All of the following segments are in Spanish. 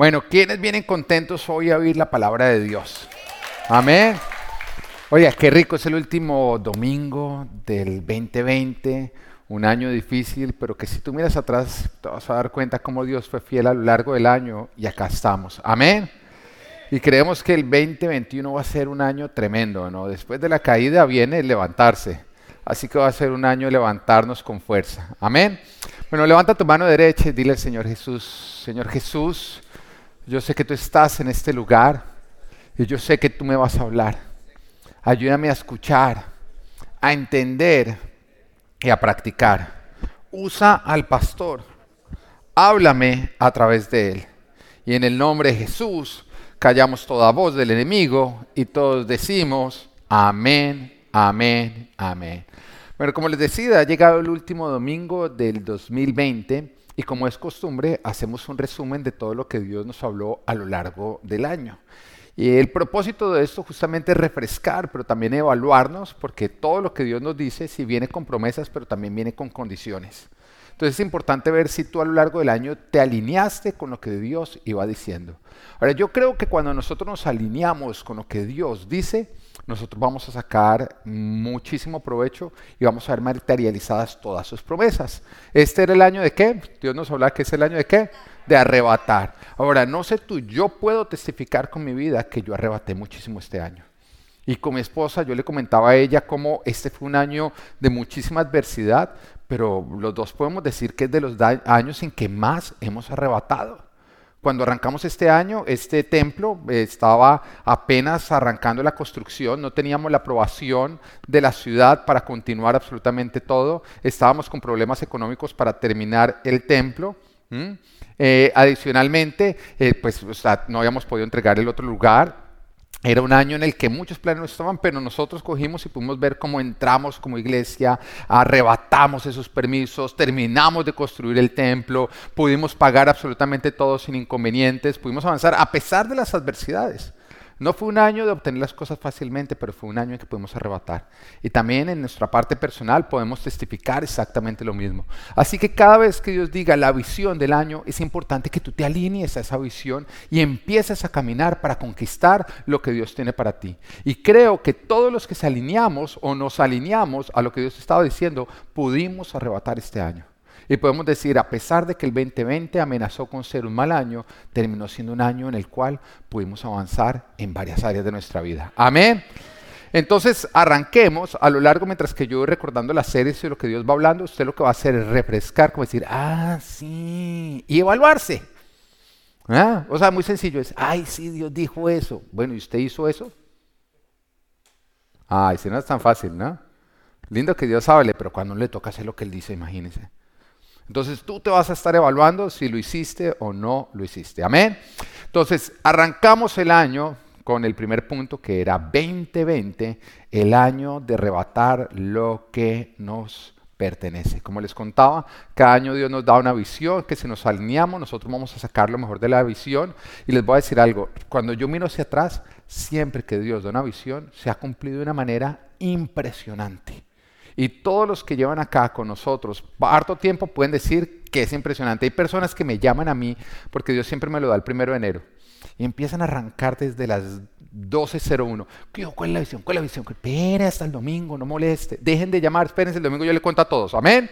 Bueno, ¿quiénes vienen contentos hoy a oír la palabra de Dios? Amén. Oiga, qué rico es el último domingo del 2020, un año difícil, pero que si tú miras atrás te vas a dar cuenta cómo Dios fue fiel a lo largo del año y acá estamos. Amén. Y creemos que el 2021 va a ser un año tremendo, ¿no? Después de la caída viene el levantarse. Así que va a ser un año levantarnos con fuerza. Amén. Bueno, levanta tu mano derecha y dile al Señor Jesús, Señor Jesús, yo sé que tú estás en este lugar y yo sé que tú me vas a hablar. Ayúdame a escuchar, a entender y a practicar. Usa al pastor. Háblame a través de él. Y en el nombre de Jesús callamos toda voz del enemigo y todos decimos amén, amén, amén. Bueno, como les decía, ha llegado el último domingo del 2020 y como es costumbre, hacemos un resumen de todo lo que Dios nos habló a lo largo del año. Y el propósito de esto justamente es refrescar, pero también evaluarnos, porque todo lo que Dios nos dice, si viene con promesas, pero también viene con condiciones. Entonces es importante ver si tú a lo largo del año te alineaste con lo que Dios iba diciendo. Ahora, yo creo que cuando nosotros nos alineamos con lo que Dios dice, nosotros vamos a sacar muchísimo provecho y vamos a ver materializadas todas sus promesas. ¿Este era el año de qué? Dios nos habla que es el año de qué? De arrebatar. Ahora, no sé tú, yo puedo testificar con mi vida que yo arrebaté muchísimo este año. Y con mi esposa yo le comentaba a ella cómo este fue un año de muchísima adversidad, pero los dos podemos decir que es de los años en que más hemos arrebatado. Cuando arrancamos este año, este templo estaba apenas arrancando la construcción, no teníamos la aprobación de la ciudad para continuar absolutamente todo, estábamos con problemas económicos para terminar el templo. Eh, adicionalmente, eh, pues no habíamos podido entregar el otro lugar, era un año en el que muchos planes no estaban, pero nosotros cogimos y pudimos ver cómo entramos como iglesia, arrebatamos esos permisos, terminamos de construir el templo, pudimos pagar absolutamente todo sin inconvenientes, pudimos avanzar a pesar de las adversidades. No fue un año de obtener las cosas fácilmente, pero fue un año en que pudimos arrebatar. Y también en nuestra parte personal podemos testificar exactamente lo mismo. Así que cada vez que Dios diga la visión del año, es importante que tú te alinees a esa visión y empieces a caminar para conquistar lo que Dios tiene para ti. Y creo que todos los que se alineamos o nos alineamos a lo que Dios estaba diciendo, pudimos arrebatar este año. Y podemos decir, a pesar de que el 2020 amenazó con ser un mal año, terminó siendo un año en el cual pudimos avanzar en varias áreas de nuestra vida. Amén. Entonces, arranquemos a lo largo, mientras que yo voy recordando las series y lo que Dios va hablando, usted lo que va a hacer es refrescar, como decir, ah, sí, y evaluarse. ¿Ah? O sea, muy sencillo, es, ay, sí, Dios dijo eso. Bueno, ¿y usted hizo eso? Ay, si no es tan fácil, ¿no? Lindo que Dios hable, pero cuando le toca hacer lo que Él dice, imagínese. Entonces tú te vas a estar evaluando si lo hiciste o no lo hiciste. Amén. Entonces arrancamos el año con el primer punto que era 2020, el año de arrebatar lo que nos pertenece. Como les contaba, cada año Dios nos da una visión que si nos alineamos nosotros vamos a sacar lo mejor de la visión. Y les voy a decir algo, cuando yo miro hacia atrás, siempre que Dios da una visión, se ha cumplido de una manera impresionante. Y todos los que llevan acá con nosotros harto tiempo pueden decir que es impresionante. Hay personas que me llaman a mí porque Dios siempre me lo da el primero de enero. Y empiezan a arrancar desde las 12.01. ¿Cuál es la visión? ¿Cuál es la visión? Espera hasta el domingo, no moleste. Dejen de llamar, espérense el domingo, yo le cuento a todos. Amén.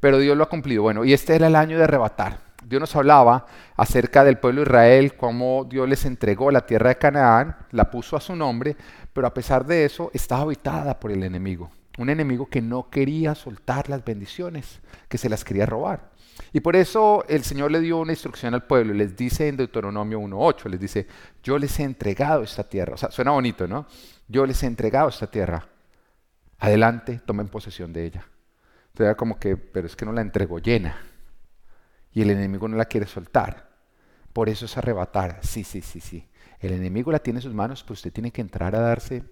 Pero Dios lo ha cumplido. Bueno, y este era el año de arrebatar. Dios nos hablaba acerca del pueblo de Israel, cómo Dios les entregó la tierra de Canaán, la puso a su nombre, pero a pesar de eso estaba habitada por el enemigo un enemigo que no quería soltar las bendiciones, que se las quería robar. Y por eso el Señor le dio una instrucción al pueblo, les dice en Deuteronomio 1.8, les dice, yo les he entregado esta tierra. O sea, suena bonito, ¿no? Yo les he entregado esta tierra. Adelante, tomen posesión de ella. Entonces como que, pero es que no la entregó llena. Y el enemigo no la quiere soltar. Por eso es arrebatar. Sí, sí, sí, sí. El enemigo la tiene en sus manos, pues usted tiene que entrar a darse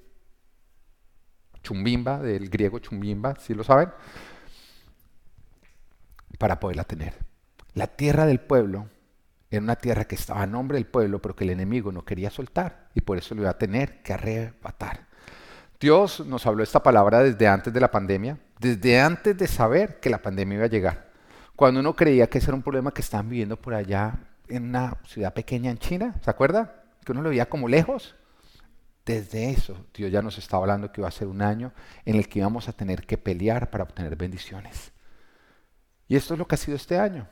chumbimba, del griego chumbimba, si lo saben, para poderla tener. La tierra del pueblo era una tierra que estaba a nombre del pueblo, pero que el enemigo no quería soltar y por eso lo iba a tener que arrebatar. Dios nos habló esta palabra desde antes de la pandemia, desde antes de saber que la pandemia iba a llegar. Cuando uno creía que ese era un problema que estaban viviendo por allá en una ciudad pequeña en China, ¿se acuerda? Que uno lo veía como lejos. Desde eso, Dios ya nos estaba hablando que iba a ser un año en el que íbamos a tener que pelear para obtener bendiciones. Y esto es lo que ha sido este año.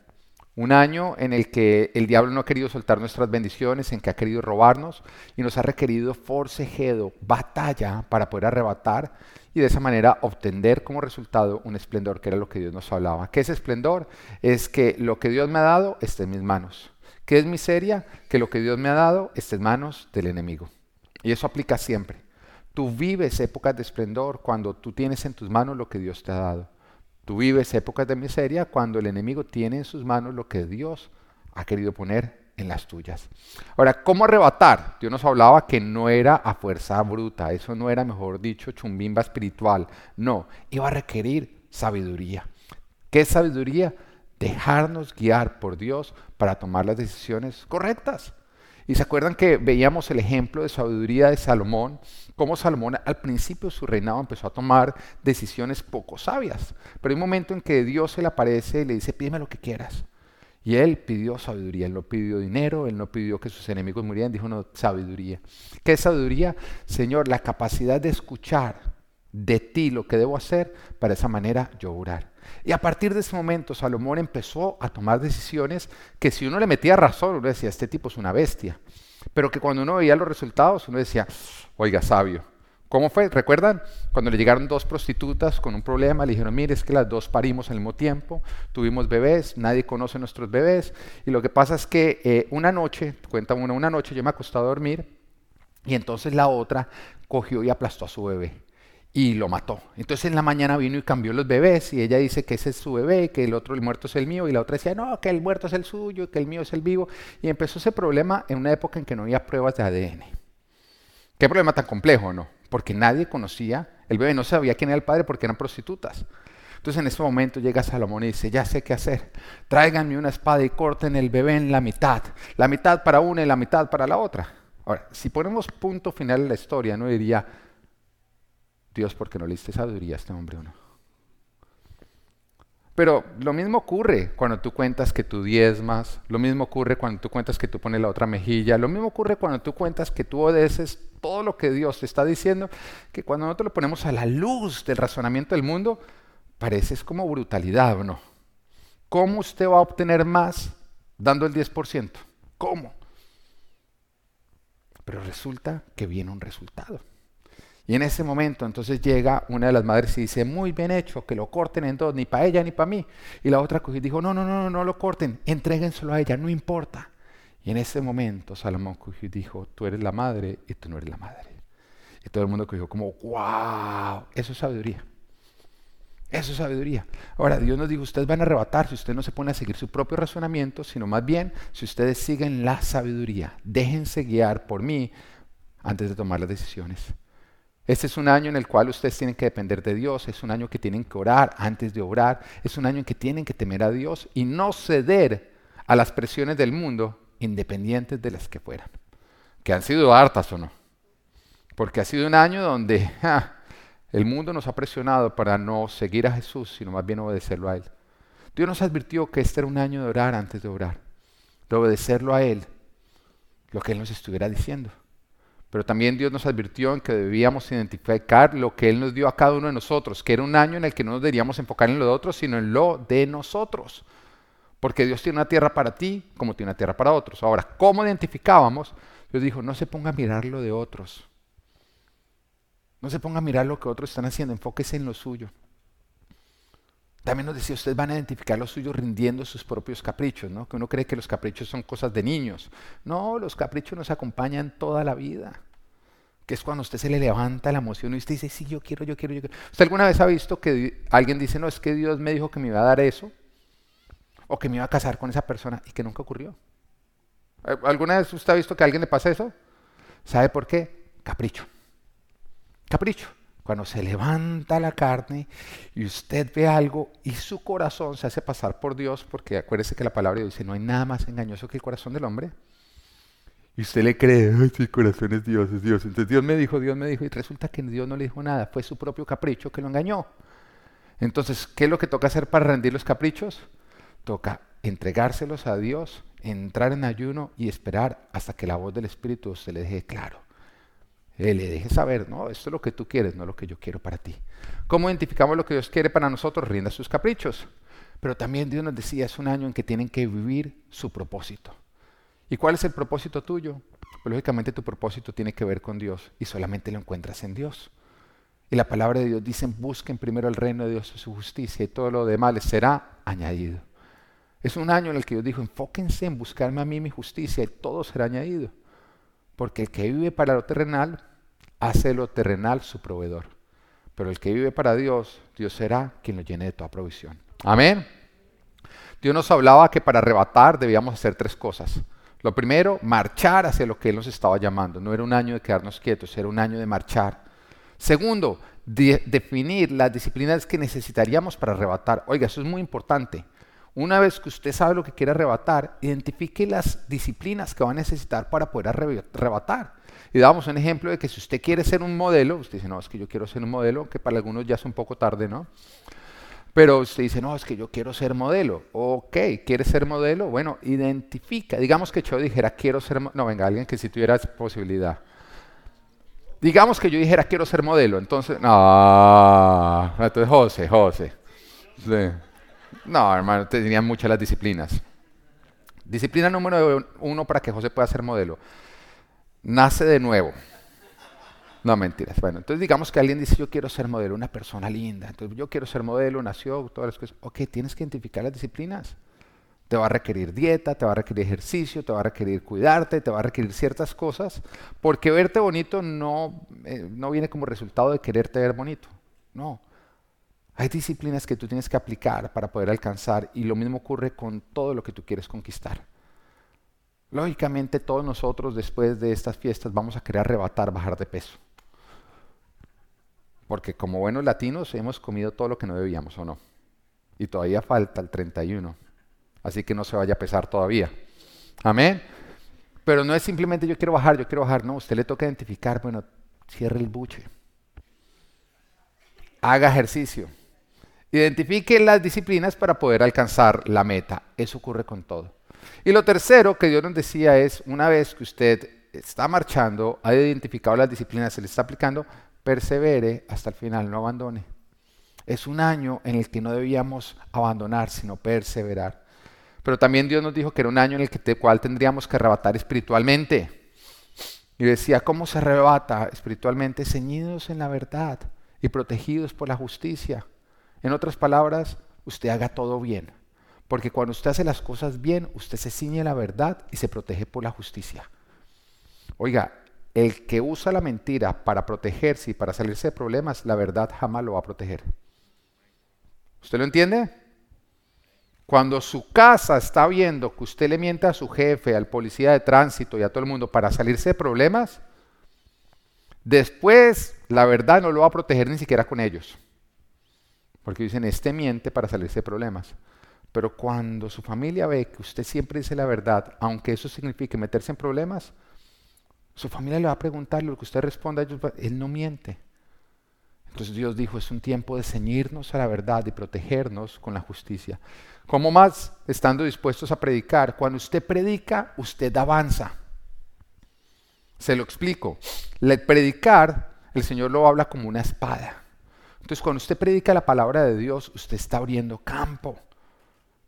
Un año en el que el diablo no ha querido soltar nuestras bendiciones, en que ha querido robarnos y nos ha requerido forcejedo, batalla para poder arrebatar y de esa manera obtener como resultado un esplendor que era lo que Dios nos hablaba. ¿Qué es esplendor? Es que lo que Dios me ha dado esté en mis manos. ¿Qué es miseria? Que lo que Dios me ha dado esté en manos del enemigo. Y eso aplica siempre. Tú vives épocas de esplendor cuando tú tienes en tus manos lo que Dios te ha dado. Tú vives épocas de miseria cuando el enemigo tiene en sus manos lo que Dios ha querido poner en las tuyas. Ahora, ¿cómo arrebatar? Dios nos hablaba que no era a fuerza bruta, eso no era, mejor dicho, chumbimba espiritual. No, iba a requerir sabiduría. ¿Qué sabiduría? Dejarnos guiar por Dios para tomar las decisiones correctas. Y se acuerdan que veíamos el ejemplo de sabiduría de Salomón, cómo Salomón al principio de su reinado empezó a tomar decisiones poco sabias. Pero hay un momento en que Dios se le aparece y le dice, pídeme lo que quieras. Y él pidió sabiduría, él no pidió dinero, él no pidió que sus enemigos murieran, dijo no, sabiduría. ¿Qué es sabiduría? Señor, la capacidad de escuchar de ti lo que debo hacer para esa manera yo orar. Y a partir de ese momento Salomón empezó a tomar decisiones que si uno le metía razón, uno decía, este tipo es una bestia. Pero que cuando uno veía los resultados, uno decía, oiga, sabio. ¿Cómo fue? ¿Recuerdan? Cuando le llegaron dos prostitutas con un problema, le dijeron, mire, es que las dos parimos al mismo tiempo, tuvimos bebés, nadie conoce nuestros bebés. Y lo que pasa es que eh, una noche, cuenta uno, una noche yo me acosté a dormir y entonces la otra cogió y aplastó a su bebé y lo mató. Entonces en la mañana vino y cambió los bebés y ella dice que ese es su bebé, que el otro, el muerto es el mío y la otra decía, no, que el muerto es el suyo que el mío es el vivo. Y empezó ese problema en una época en que no había pruebas de ADN. ¿Qué problema tan complejo, no? Porque nadie conocía, el bebé no sabía quién era el padre porque eran prostitutas. Entonces en ese momento llega Salomón y dice, ya sé qué hacer, tráiganme una espada y corten el bebé en la mitad, la mitad para una y la mitad para la otra. Ahora, si ponemos punto final en la historia, no diría, Dios, porque no le diste sabiduría a este hombre o no? Pero lo mismo ocurre cuando tú cuentas que tú diezmas, lo mismo ocurre cuando tú cuentas que tú pones la otra mejilla, lo mismo ocurre cuando tú cuentas que tú obedeces todo lo que Dios te está diciendo, que cuando nosotros lo ponemos a la luz del razonamiento del mundo, parece como brutalidad, ¿o no? ¿Cómo usted va a obtener más dando el 10%? ¿Cómo? Pero resulta que viene un resultado. Y en ese momento entonces llega una de las madres y dice, muy bien hecho, que lo corten en dos, ni para ella ni para mí. Y la otra cogió y dijo, no, no, no, no lo corten, entréguenselo a ella, no importa. Y en ese momento Salomón cogió y dijo, tú eres la madre y tú no eres la madre. Y todo el mundo cogió como, wow, eso es sabiduría. Eso es sabiduría. Ahora, Dios nos dijo, ustedes van a arrebatar si usted no se pone a seguir su propio razonamiento, sino más bien si ustedes siguen la sabiduría. Déjense guiar por mí antes de tomar las decisiones. Este es un año en el cual ustedes tienen que depender de Dios, es un año que tienen que orar antes de obrar, es un año en que tienen que temer a Dios y no ceder a las presiones del mundo, independientes de las que fueran. Que han sido hartas o no. Porque ha sido un año donde el mundo nos ha presionado para no seguir a Jesús, sino más bien obedecerlo a Él. Dios nos advirtió que este era un año de orar antes de orar, de obedecerlo a Él, lo que Él nos estuviera diciendo. Pero también Dios nos advirtió en que debíamos identificar lo que Él nos dio a cada uno de nosotros, que era un año en el que no nos deberíamos enfocar en lo de otros, sino en lo de nosotros. Porque Dios tiene una tierra para ti como tiene una tierra para otros. Ahora, ¿cómo identificábamos? Dios dijo, no se ponga a mirar lo de otros. No se ponga a mirar lo que otros están haciendo, enfóquese en lo suyo. También nos decía, ustedes van a identificar lo suyo rindiendo sus propios caprichos, ¿no? Que uno cree que los caprichos son cosas de niños. No, los caprichos nos acompañan toda la vida. Que es cuando usted se le levanta la emoción y usted dice, sí, yo quiero, yo quiero, yo quiero. ¿Usted alguna vez ha visto que alguien dice, no, es que Dios me dijo que me iba a dar eso? O que me iba a casar con esa persona y que nunca ocurrió. ¿Alguna vez usted ha visto que a alguien le pasa eso? ¿Sabe por qué? Capricho. Capricho cuando se levanta la carne y usted ve algo y su corazón se hace pasar por Dios, porque acuérdese que la palabra dice, no hay nada más engañoso que el corazón del hombre. Y usted le cree, ay, el corazón es Dios, es Dios. Entonces Dios me dijo, Dios me dijo, y resulta que Dios no le dijo nada, fue su propio capricho que lo engañó. Entonces, ¿qué es lo que toca hacer para rendir los caprichos? Toca entregárselos a Dios, entrar en ayuno y esperar hasta que la voz del Espíritu se le deje claro. Él le deje saber, no, esto es lo que tú quieres, no lo que yo quiero para ti. ¿Cómo identificamos lo que Dios quiere para nosotros? Rinda sus caprichos. Pero también Dios nos decía, es un año en que tienen que vivir su propósito. ¿Y cuál es el propósito tuyo? Pues, lógicamente tu propósito tiene que ver con Dios y solamente lo encuentras en Dios. Y la palabra de Dios dice, busquen primero el reino de Dios y su justicia y todo lo demás será añadido. Es un año en el que Dios dijo, enfóquense en buscarme a mí mi justicia y todo será añadido. Porque el que vive para lo terrenal, hace lo terrenal su proveedor. Pero el que vive para Dios, Dios será quien lo llene de toda provisión. Amén. Dios nos hablaba que para arrebatar debíamos hacer tres cosas. Lo primero, marchar hacia lo que Él nos estaba llamando. No era un año de quedarnos quietos, era un año de marchar. Segundo, definir las disciplinas que necesitaríamos para arrebatar. Oiga, eso es muy importante. Una vez que usted sabe lo que quiere arrebatar, identifique las disciplinas que va a necesitar para poder arrebatar. Y damos un ejemplo de que si usted quiere ser un modelo, usted dice, no, es que yo quiero ser un modelo, que para algunos ya es un poco tarde, ¿no? Pero usted dice, no, es que yo quiero ser modelo. Ok, ¿quiere ser modelo? Bueno, identifica. Digamos que yo dijera, quiero ser modelo. No, venga, alguien que si tuviera posibilidad. Digamos que yo dijera, quiero ser modelo. Entonces, no, entonces José, José. No, hermano, tenían muchas las disciplinas. Disciplina número uno para que José pueda ser modelo. Nace de nuevo. No, mentiras. Bueno, entonces digamos que alguien dice, yo quiero ser modelo, una persona linda. Entonces yo quiero ser modelo, nació, todas las cosas. Ok, tienes que identificar las disciplinas. Te va a requerir dieta, te va a requerir ejercicio, te va a requerir cuidarte, te va a requerir ciertas cosas, porque verte bonito no, eh, no viene como resultado de quererte ver bonito. No. Hay disciplinas que tú tienes que aplicar para poder alcanzar y lo mismo ocurre con todo lo que tú quieres conquistar. Lógicamente todos nosotros después de estas fiestas vamos a querer arrebatar, bajar de peso. Porque como buenos latinos hemos comido todo lo que no debíamos, ¿o no? Y todavía falta el 31. Así que no se vaya a pesar todavía. Amén. Pero no es simplemente yo quiero bajar, yo quiero bajar. No, usted le toca identificar, bueno, cierre el buche. Haga ejercicio. Identifique las disciplinas para poder alcanzar la meta. Eso ocurre con todo. Y lo tercero que Dios nos decía es, una vez que usted está marchando, ha identificado las disciplinas, se le está aplicando, persevere hasta el final, no abandone. Es un año en el que no debíamos abandonar, sino perseverar. Pero también Dios nos dijo que era un año en el que, cual tendríamos que arrebatar espiritualmente. Y decía, ¿cómo se arrebata espiritualmente? Ceñidos en la verdad y protegidos por la justicia. En otras palabras, usted haga todo bien. Porque cuando usted hace las cosas bien, usted se ciñe la verdad y se protege por la justicia. Oiga, el que usa la mentira para protegerse y para salirse de problemas, la verdad jamás lo va a proteger. ¿Usted lo entiende? Cuando su casa está viendo que usted le miente a su jefe, al policía de tránsito y a todo el mundo para salirse de problemas, después la verdad no lo va a proteger ni siquiera con ellos. Porque dicen, este miente para salirse de problemas. Pero cuando su familia ve que usted siempre dice la verdad, aunque eso signifique meterse en problemas, su familia le va a preguntar lo que usted responda él no miente. Entonces Dios dijo, es un tiempo de ceñirnos a la verdad y protegernos con la justicia. ¿Cómo más estando dispuestos a predicar? Cuando usted predica, usted avanza. Se lo explico. El predicar, el Señor lo habla como una espada. Entonces, cuando usted predica la palabra de Dios, usted está abriendo campo.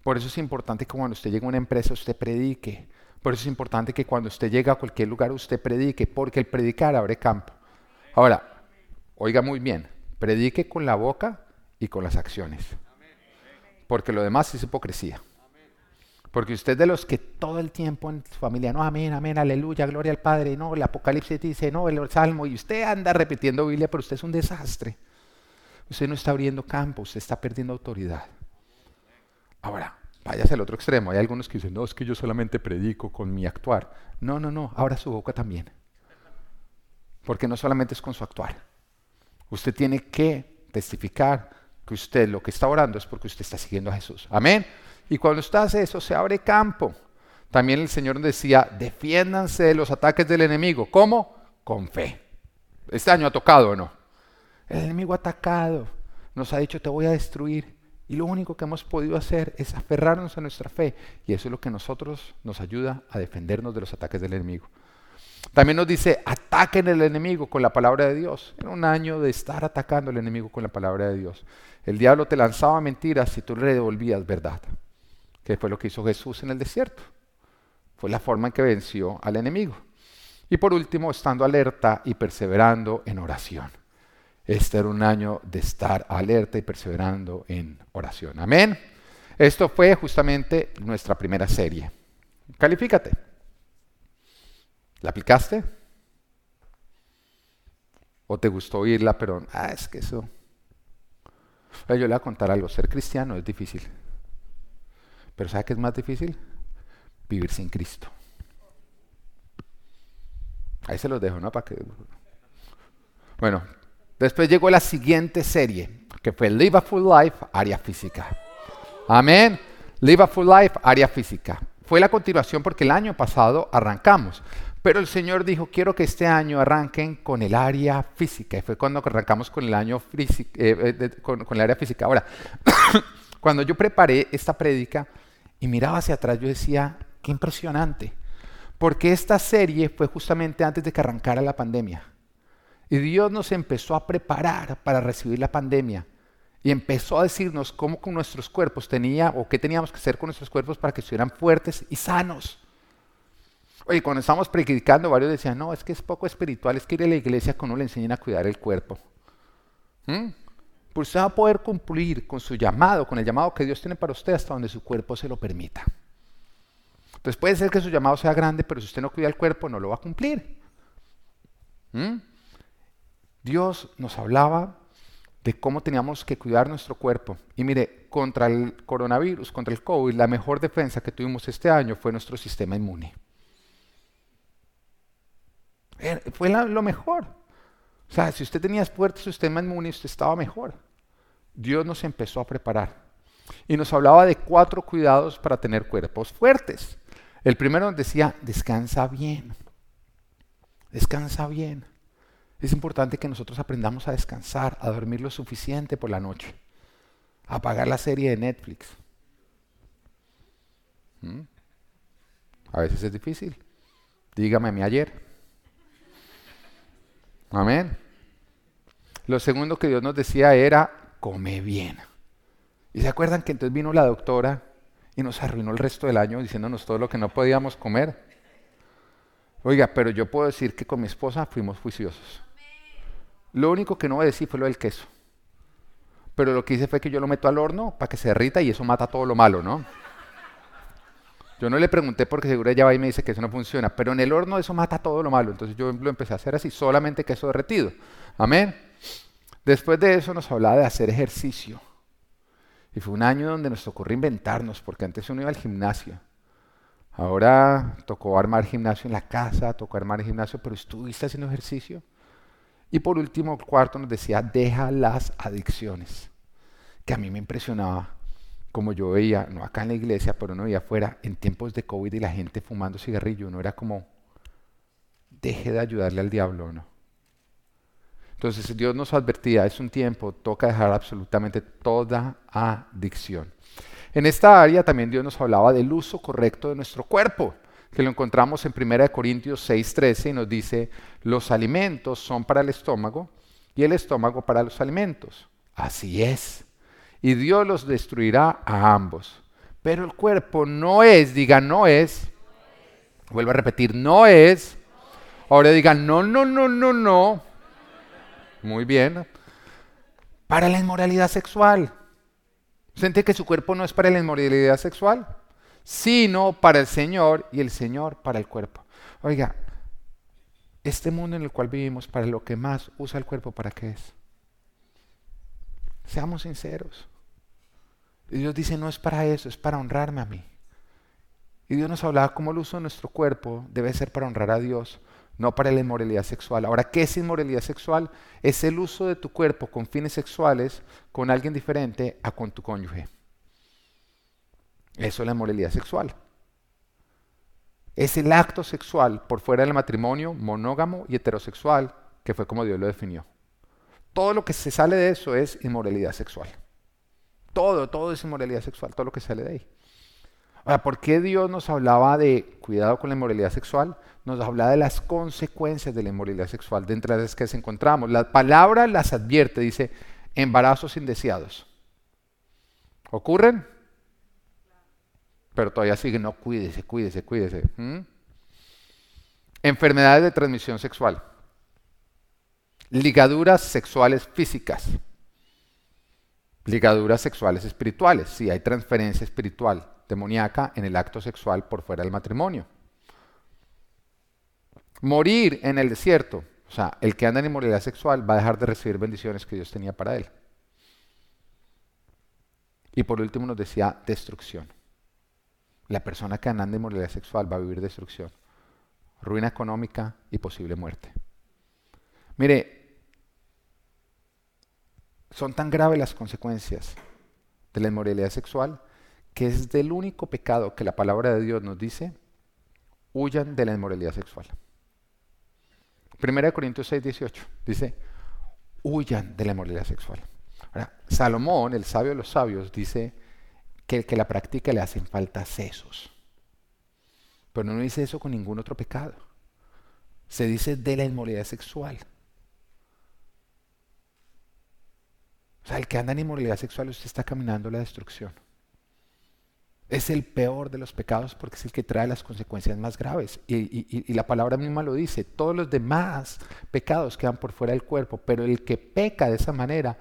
Por eso es importante que cuando usted llegue a una empresa, usted predique. Por eso es importante que cuando usted llega a cualquier lugar usted predique, porque el predicar abre campo. Ahora, oiga muy bien, predique con la boca y con las acciones. Porque lo demás es hipocresía. Porque usted de los que todo el tiempo en su familia, no, amén, amén, aleluya, gloria al Padre, no, el Apocalipsis dice, no, el Salmo, y usted anda repitiendo Biblia, pero usted es un desastre. Usted no está abriendo campo, usted está perdiendo autoridad. Ahora, Váyase al otro extremo. Hay algunos que dicen, no, es que yo solamente predico con mi actuar. No, no, no, abra su boca también. Porque no solamente es con su actuar. Usted tiene que testificar que usted lo que está orando es porque usted está siguiendo a Jesús. Amén. Y cuando usted hace eso, se abre campo. También el Señor decía, defiéndanse de los ataques del enemigo. ¿Cómo? Con fe. Este año ha tocado o no. El enemigo ha atacado. Nos ha dicho, te voy a destruir Y lo único que hemos podido hacer es aferrarnos a nuestra fe. Y eso es lo que nosotros nos ayuda a defendernos de los ataques del enemigo. También nos dice, ataquen al enemigo con la palabra de Dios. Era un año de estar atacando al enemigo con la palabra de Dios. El diablo te lanzaba mentiras y tú le devolvías verdad. Que fue lo que hizo Jesús en el desierto. Fue la forma en que venció al enemigo. Y por último, estando alerta y perseverando en oración. Este era un año de estar alerta y perseverando en oración. Amén. Esto fue justamente nuestra primera serie. Califícate. ¿La aplicaste? ¿O te gustó oírla, pero, ah, es que eso... Yo le voy a contar algo, ser cristiano es difícil. Pero ¿sabe qué es más difícil? Vivir sin Cristo. Ahí se los dejo, ¿no? Para que... Bueno, después llegó la siguiente serie, que fue Live a Full Life, área física. Amén. Live a Full Life, área física. Fue la continuación porque el año pasado arrancamos. Pero el Señor dijo, quiero que este año arranquen con el área física. Y fue cuando arrancamos con el año eh, eh, con, el área física. Ahora, cuando yo preparé esta prédica y miraba hacia atrás, yo decía, qué impresionante. Porque esta serie fue justamente antes de que arrancara la pandemia. Y Dios nos empezó a preparar para recibir la pandemia. Y empezó a decirnos cómo con nuestros cuerpos tenía o qué teníamos que hacer con nuestros cuerpos para que estuvieran fuertes y sanos. Oye, cuando estábamos predicando, varios decían, no, es que es poco espiritual, es que ir a la iglesia con uno le enseñan a cuidar el cuerpo. ¿Mm? Pues usted va a poder cumplir con su llamado, con el llamado que Dios tiene para usted hasta donde su cuerpo se lo permita. Entonces puede ser que su llamado sea grande, pero si usted no cuida el cuerpo, no lo va a cumplir. ¿Mm? Dios nos hablaba de cómo teníamos que cuidar nuestro cuerpo. Y mire, contra el coronavirus, contra el COVID, la mejor defensa que tuvimos este año fue nuestro sistema inmune. Fue lo mejor. O sea, si usted tenía fuerte su sistema inmune, usted estaba mejor. Dios nos empezó a preparar. Y nos hablaba de cuatro cuidados para tener cuerpos fuertes. El primero nos decía, descansa bien. Descansa bien. Es importante que nosotros aprendamos a descansar, a dormir lo suficiente por la noche, a apagar la serie de Netflix. ¿Mm? A veces es difícil. Dígame a mí ayer. Amén. Lo segundo que Dios nos decía era, come bien. ¿Y se acuerdan que entonces vino la doctora y nos arruinó el resto del año diciéndonos todo lo que no podíamos comer? Oiga, pero yo puedo decir que con mi esposa fuimos juiciosos. Lo único que no decir fue lo del queso. Pero lo que hice fue que yo lo meto al horno para que se derrita y eso mata todo lo malo, ¿no? Yo no le pregunté porque seguro ella va y me dice que eso no funciona, pero en el horno eso mata todo lo malo. Entonces yo lo empecé a hacer así, solamente queso derretido. Amén. Después de eso nos hablaba de hacer ejercicio. Y fue un año donde nos tocó reinventarnos, porque antes uno iba al gimnasio. Ahora tocó armar gimnasio en la casa, tocó armar gimnasio, pero estuviste haciendo ejercicio. Y por último, cuarto nos decía, deja las adicciones, que a mí me impresionaba como yo veía, no acá en la iglesia, pero no veía afuera, en tiempos de COVID y la gente fumando cigarrillo, no era como, deje de ayudarle al diablo, ¿no? Entonces Dios nos advertía, es un tiempo, toca dejar absolutamente toda adicción. En esta área también Dios nos hablaba del uso correcto de nuestro cuerpo, que lo encontramos en 1 Corintios 6:13 y nos dice, los alimentos son para el estómago y el estómago para los alimentos. Así es y Dios los destruirá a ambos. Pero el cuerpo no es, diga no es, vuelvo a repetir, no es. Ahora digan no, no, no, no, no. Muy bien. Para la inmoralidad sexual. ¿Siente que su cuerpo no es para la inmoralidad sexual? Sino para el Señor y el Señor para el cuerpo. Oiga, este mundo en el cual vivimos, para lo que más usa el cuerpo, ¿para qué es? Seamos sinceros. Y Dios dice, no es para eso, es para honrarme a mí. Y Dios nos hablaba cómo el uso de nuestro cuerpo debe ser para honrar a Dios, no para la inmoralidad sexual. Ahora, ¿qué es inmoralidad sexual? Es el uso de tu cuerpo con fines sexuales con alguien diferente a con tu cónyuge. Eso es la inmoralidad sexual. Es el acto sexual por fuera del matrimonio monógamo y heterosexual, que fue como Dios lo definió. Todo lo que se sale de eso es inmoralidad sexual. Todo, todo es inmoralidad sexual, todo lo que sale de ahí. Ahora, ¿por qué Dios nos hablaba de cuidado con la inmoralidad sexual? Nos hablaba de las consecuencias de la inmoralidad sexual, de entre las que se encontramos. La palabra las advierte, dice, embarazos indeseados. ¿Ocurren? Pero todavía sigue, no, cuídese, cuídese, cuídese. Enfermedades de transmisión sexual. Ligaduras sexuales físicas. Ligaduras sexuales espirituales. Si sí, hay transferencia espiritual demoníaca en el acto sexual por fuera del matrimonio. Morir en el desierto. O sea, el que anda en inmoralidad sexual va a dejar de recibir bendiciones que Dios tenía para él. Y por último nos decía destrucción. La persona que anda en inmoralidad sexual va a vivir destrucción, ruina económica y posible muerte. Mire, son tan graves las consecuencias de la inmoralidad sexual que es del único pecado que la palabra de Dios nos dice, huyan de la inmoralidad sexual. Primera de Corintios 6, 18 dice, huyan de la inmoralidad sexual. Salomón, el sabio de los sabios, dice que el que la practica le hacen falta sesos. Pero no dice eso con ningún otro pecado. Se dice de la inmoralidad sexual. O sea, el que anda en inmoralidad sexual, usted está caminando la destrucción. Es el peor de los pecados porque es el que trae las consecuencias más graves. Y, la palabra misma lo dice, todos los demás pecados quedan por fuera del cuerpo, pero el que peca de esa manera,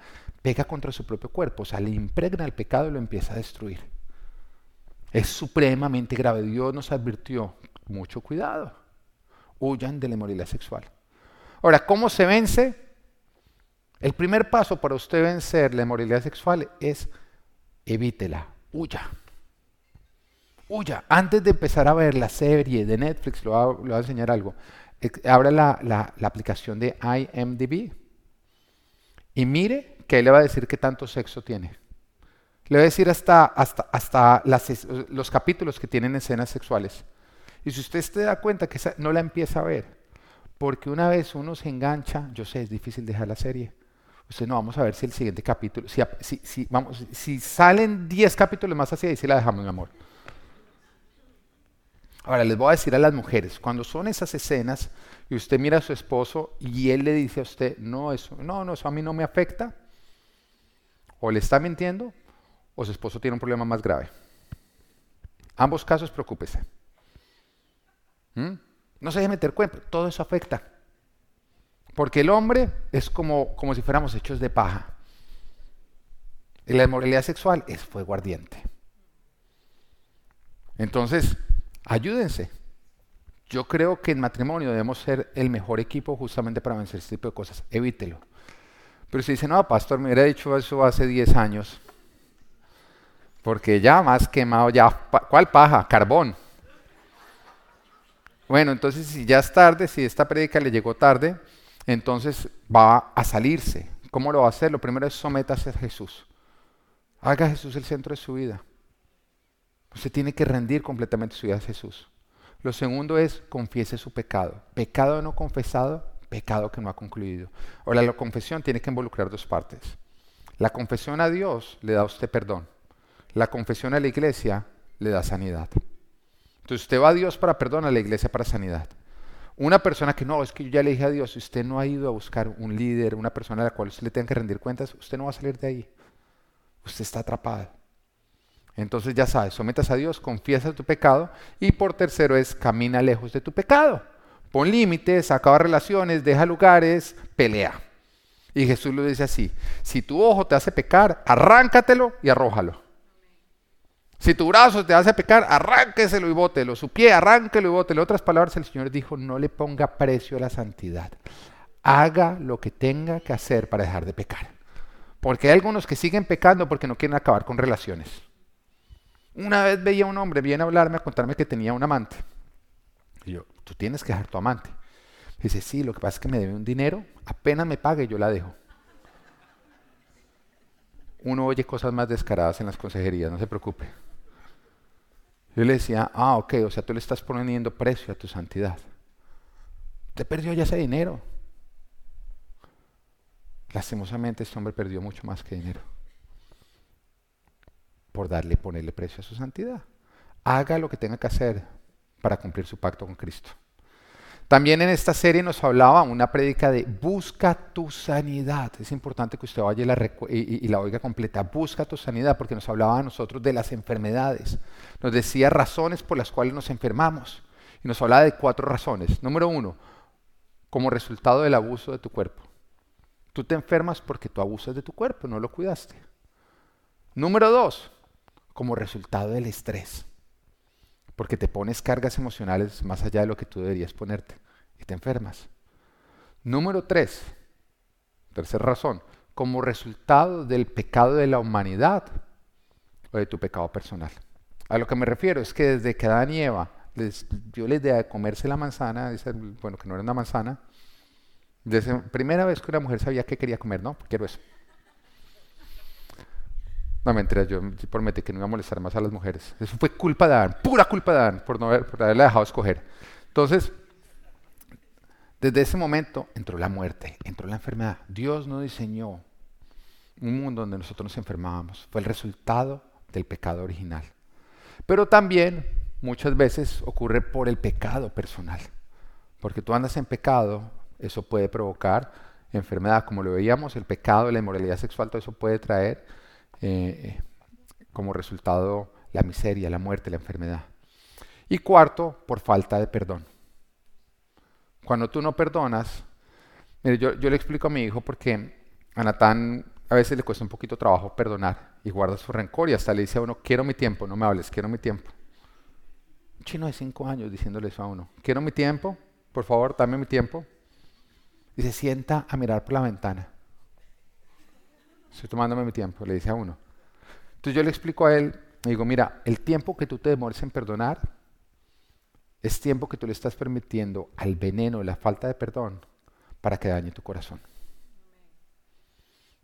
peca contra su propio cuerpo, o sea, le impregna el pecado y lo empieza a destruir. Es supremamente grave. Dios nos advirtió, mucho cuidado, huyan de la inmoralidad sexual. Ahora, ¿cómo se vence? El primer paso para usted vencer la inmoralidad sexual es evítela, huya huya. Antes de empezar a ver la serie de Netflix, lo voy a, enseñar algo. Abra la, aplicación de IMDb y mire que le va a decir qué tanto sexo tiene. Le va a decir hasta, hasta, hasta los capítulos que tienen escenas sexuales. Y si usted se da cuenta que no la empieza a ver, porque una vez uno se engancha, yo sé, es difícil dejar la serie. Usted no, vamos a ver si el siguiente capítulo, si, si, vamos, si salen 10 capítulos más hacia ahí, si la dejamos, mi amor. Ahora les voy a decir a las mujeres, cuando son esas escenas y usted mira a su esposo y él le dice a usted, no, eso, no, no, eso a mí no me afecta, o le está mintiendo, o su esposo tiene un problema más grave. Ambos casos, preocúpese. ¿Mm? No se deje meter cuenta, todo eso afecta. Porque el hombre es como, como si fuéramos hechos de paja. Y la inmoralidad sexual es fuego ardiente. Entonces, ayúdense. Yo creo que en matrimonio debemos ser el mejor equipo justamente para vencer este tipo de cosas. Evítelo. Pero si dice, no, pastor, me hubiera dicho eso hace 10 años. Porque ya más quemado, ya, ¿cuál paja? Carbón. Bueno, entonces si ya es tarde, si esta prédica le llegó tarde, entonces va a salirse. ¿Cómo lo va a hacer? Lo primero es sométase a Jesús. Haga Jesús el centro de su vida. Usted tiene que rendir completamente su vida a Jesús. Lo segundo es confiese su pecado. Pecado no confesado, pecado que no ha concluido. Ahora, la confesión tiene que involucrar dos partes. La confesión a Dios le da a usted perdón. La confesión a la iglesia le da sanidad. Entonces usted va a Dios para perdón, a la iglesia para sanidad. Una persona que no, es que yo ya le dije a Dios, si usted no ha ido a buscar un líder, una persona a la cual usted le tenga que rendir cuentas, usted no va a salir de ahí. Usted está atrapado. Entonces ya sabes, sometas a Dios, confiesa tu pecado y por tercero es camina lejos de tu pecado. Pon límites, acaba relaciones, deja lugares, pelea. Y Jesús lo dice así, si tu ojo te hace pecar, arráncatelo y arrójalo. Si tu brazo te hace pecar, arránqueselo y bótelo. Su pie, arránquelo y bótelo. Otras palabras, el Señor dijo, no le ponga precio a la santidad. Haga lo que tenga que hacer para dejar de pecar. Porque hay algunos que siguen pecando porque no quieren acabar con relaciones. Una vez veía a un hombre, viene a hablarme, a contarme que tenía un amante. Y yo, tú tienes que dejar tu amante. dice, sí, lo que pasa es que me debe un dinero, apenas me pague, yo la dejo. Uno oye cosas más descaradas en las consejerías, no se preocupe. Yo le decía, ah, ok, o sea, tú le estás poniendo precio a tu santidad. Te perdió ya ese dinero. Lastimosamente este hombre perdió mucho más que dinero. por darle, ponerle precio a su santidad. Haga lo que tenga que hacer para cumplir su pacto con Cristo. También en esta serie nos hablaba una prédica de busca tu sanidad. Es importante que usted vaya y la, y la, oiga completa. Busca tu sanidad porque nos hablaba a nosotros de las enfermedades. Nos decía razones por las cuales nos enfermamos. Y nos hablaba de cuatro razones. Número uno, como resultado del abuso de tu cuerpo. Tú te enfermas porque tú abusas de tu cuerpo, no lo cuidaste. Número dos, como resultado del estrés porque te pones cargas emocionales más allá de lo que tú deberías ponerte y te enfermas. Número tres, tercera razón, como resultado del pecado de la humanidad o de tu pecado personal. A lo que me refiero es que desde que Adán y Eva les dio la de comerse la manzana, bueno, que no era una manzana, desde primera vez que una mujer sabía que quería comer, no, quiero eso. No, mentira, yo prometí que no iba a molestar más a las mujeres. Eso fue culpa de Adán, pura culpa de Adán, por no haber, por haberla dejado escoger. Entonces, desde ese momento entró la muerte, entró la enfermedad. Dios no diseñó un mundo donde nosotros nos enfermábamos. Fue el resultado del pecado original. Pero también muchas veces ocurre por el pecado personal. Porque tú andas en pecado, eso puede provocar enfermedad. Como lo veíamos, el pecado, la inmoralidad sexual, todo eso puede traer eh, como resultado la miseria, la muerte, la enfermedad. Y cuarto, por falta de perdón. Cuando tú no perdonas, mire, yo, yo le explico a mi hijo porque a Natán a veces le cuesta un poquito trabajo perdonar y guarda su rencor y hasta le dice a uno, quiero mi tiempo, no me hables, quiero mi tiempo. Un chino de cinco años diciéndole eso a uno, quiero mi tiempo, por favor, dame mi tiempo. Y se sienta a mirar por la ventana. Estoy tomándome mi tiempo, le dice a uno. Entonces yo le explico a él, le digo, mira, el tiempo que tú te demores en perdonar es tiempo que tú le estás permitiendo al veneno, la falta de perdón, para que dañe tu corazón.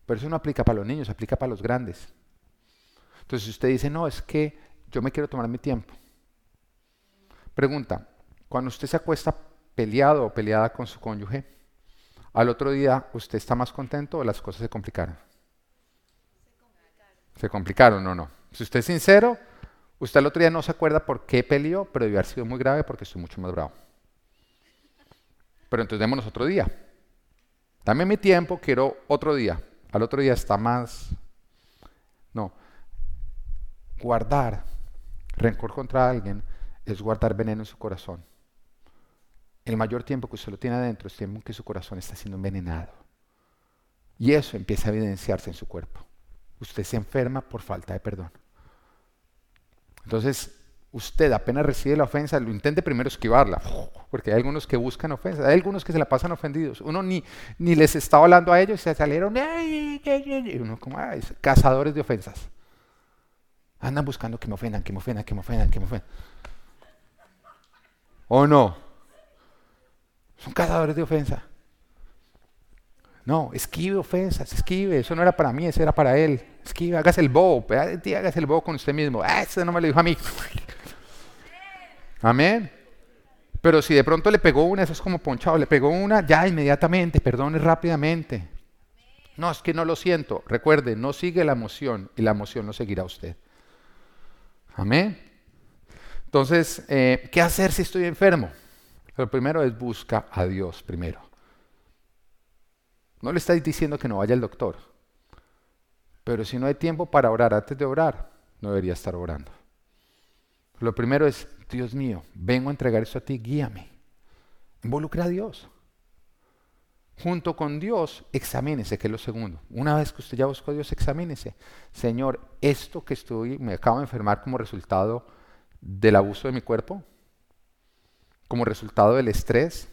Pero eso no aplica para los niños, aplica para los grandes. Entonces usted dice, no, es que yo me quiero tomar mi tiempo. Pregunta, cuando usted se acuesta peleado o peleada con su cónyuge, al otro día usted está más contento o las cosas se complicaron. Se complicaron o no. Si usted es sincero, usted el otro día no se acuerda por qué peleó, pero debió haber sido muy grave porque estoy mucho más bravo. Pero entonces démonos otro día. Dame mi tiempo, quiero otro día. Al otro día está más... No. Guardar rencor contra alguien es guardar veneno en su corazón. El mayor tiempo que usted lo tiene adentro es tiempo en que su corazón está siendo envenenado. Y eso empieza a evidenciarse en su cuerpo usted se enferma por falta de perdón. Entonces, usted apenas recibe la ofensa, lo intente primero esquivarla, porque hay algunos que buscan ofensa, hay algunos que se la pasan ofendidos. Uno ni, ni les está hablando a ellos, se salieron, y uno como, cazadores de ofensas. Andan buscando que me ofendan, que me ofendan, que me ofendan, que me ofendan. ¿O no? Son cazadores de ofensa. No, esquive ofensas, esquive. Eso no era para mí, eso era para él. Esquive, hágase el bobo, hágase el bobo con usted mismo. Ah, eso no me lo dijo a mí. Amén. Pero si de pronto le pegó una, eso es como ponchado, le pegó una, ya inmediatamente, perdone rápidamente. No, es que no lo siento. Recuerde, no sigue la emoción y la emoción no seguirá a usted. Amén. Entonces, eh, ¿qué hacer si estoy enfermo? Lo primero es busca a Dios primero. No le estáis diciendo que no vaya al doctor. Pero si no hay tiempo para orar antes de orar, no debería estar orando. Lo primero es, Dios mío, vengo a entregar esto a ti, guíame. Involucra a Dios. Junto con Dios, examínese, que es lo segundo. Una vez que usted ya buscó a Dios, examínese. Señor, esto que estoy, me acabo de enfermar como resultado del abuso de mi cuerpo, como resultado del estrés,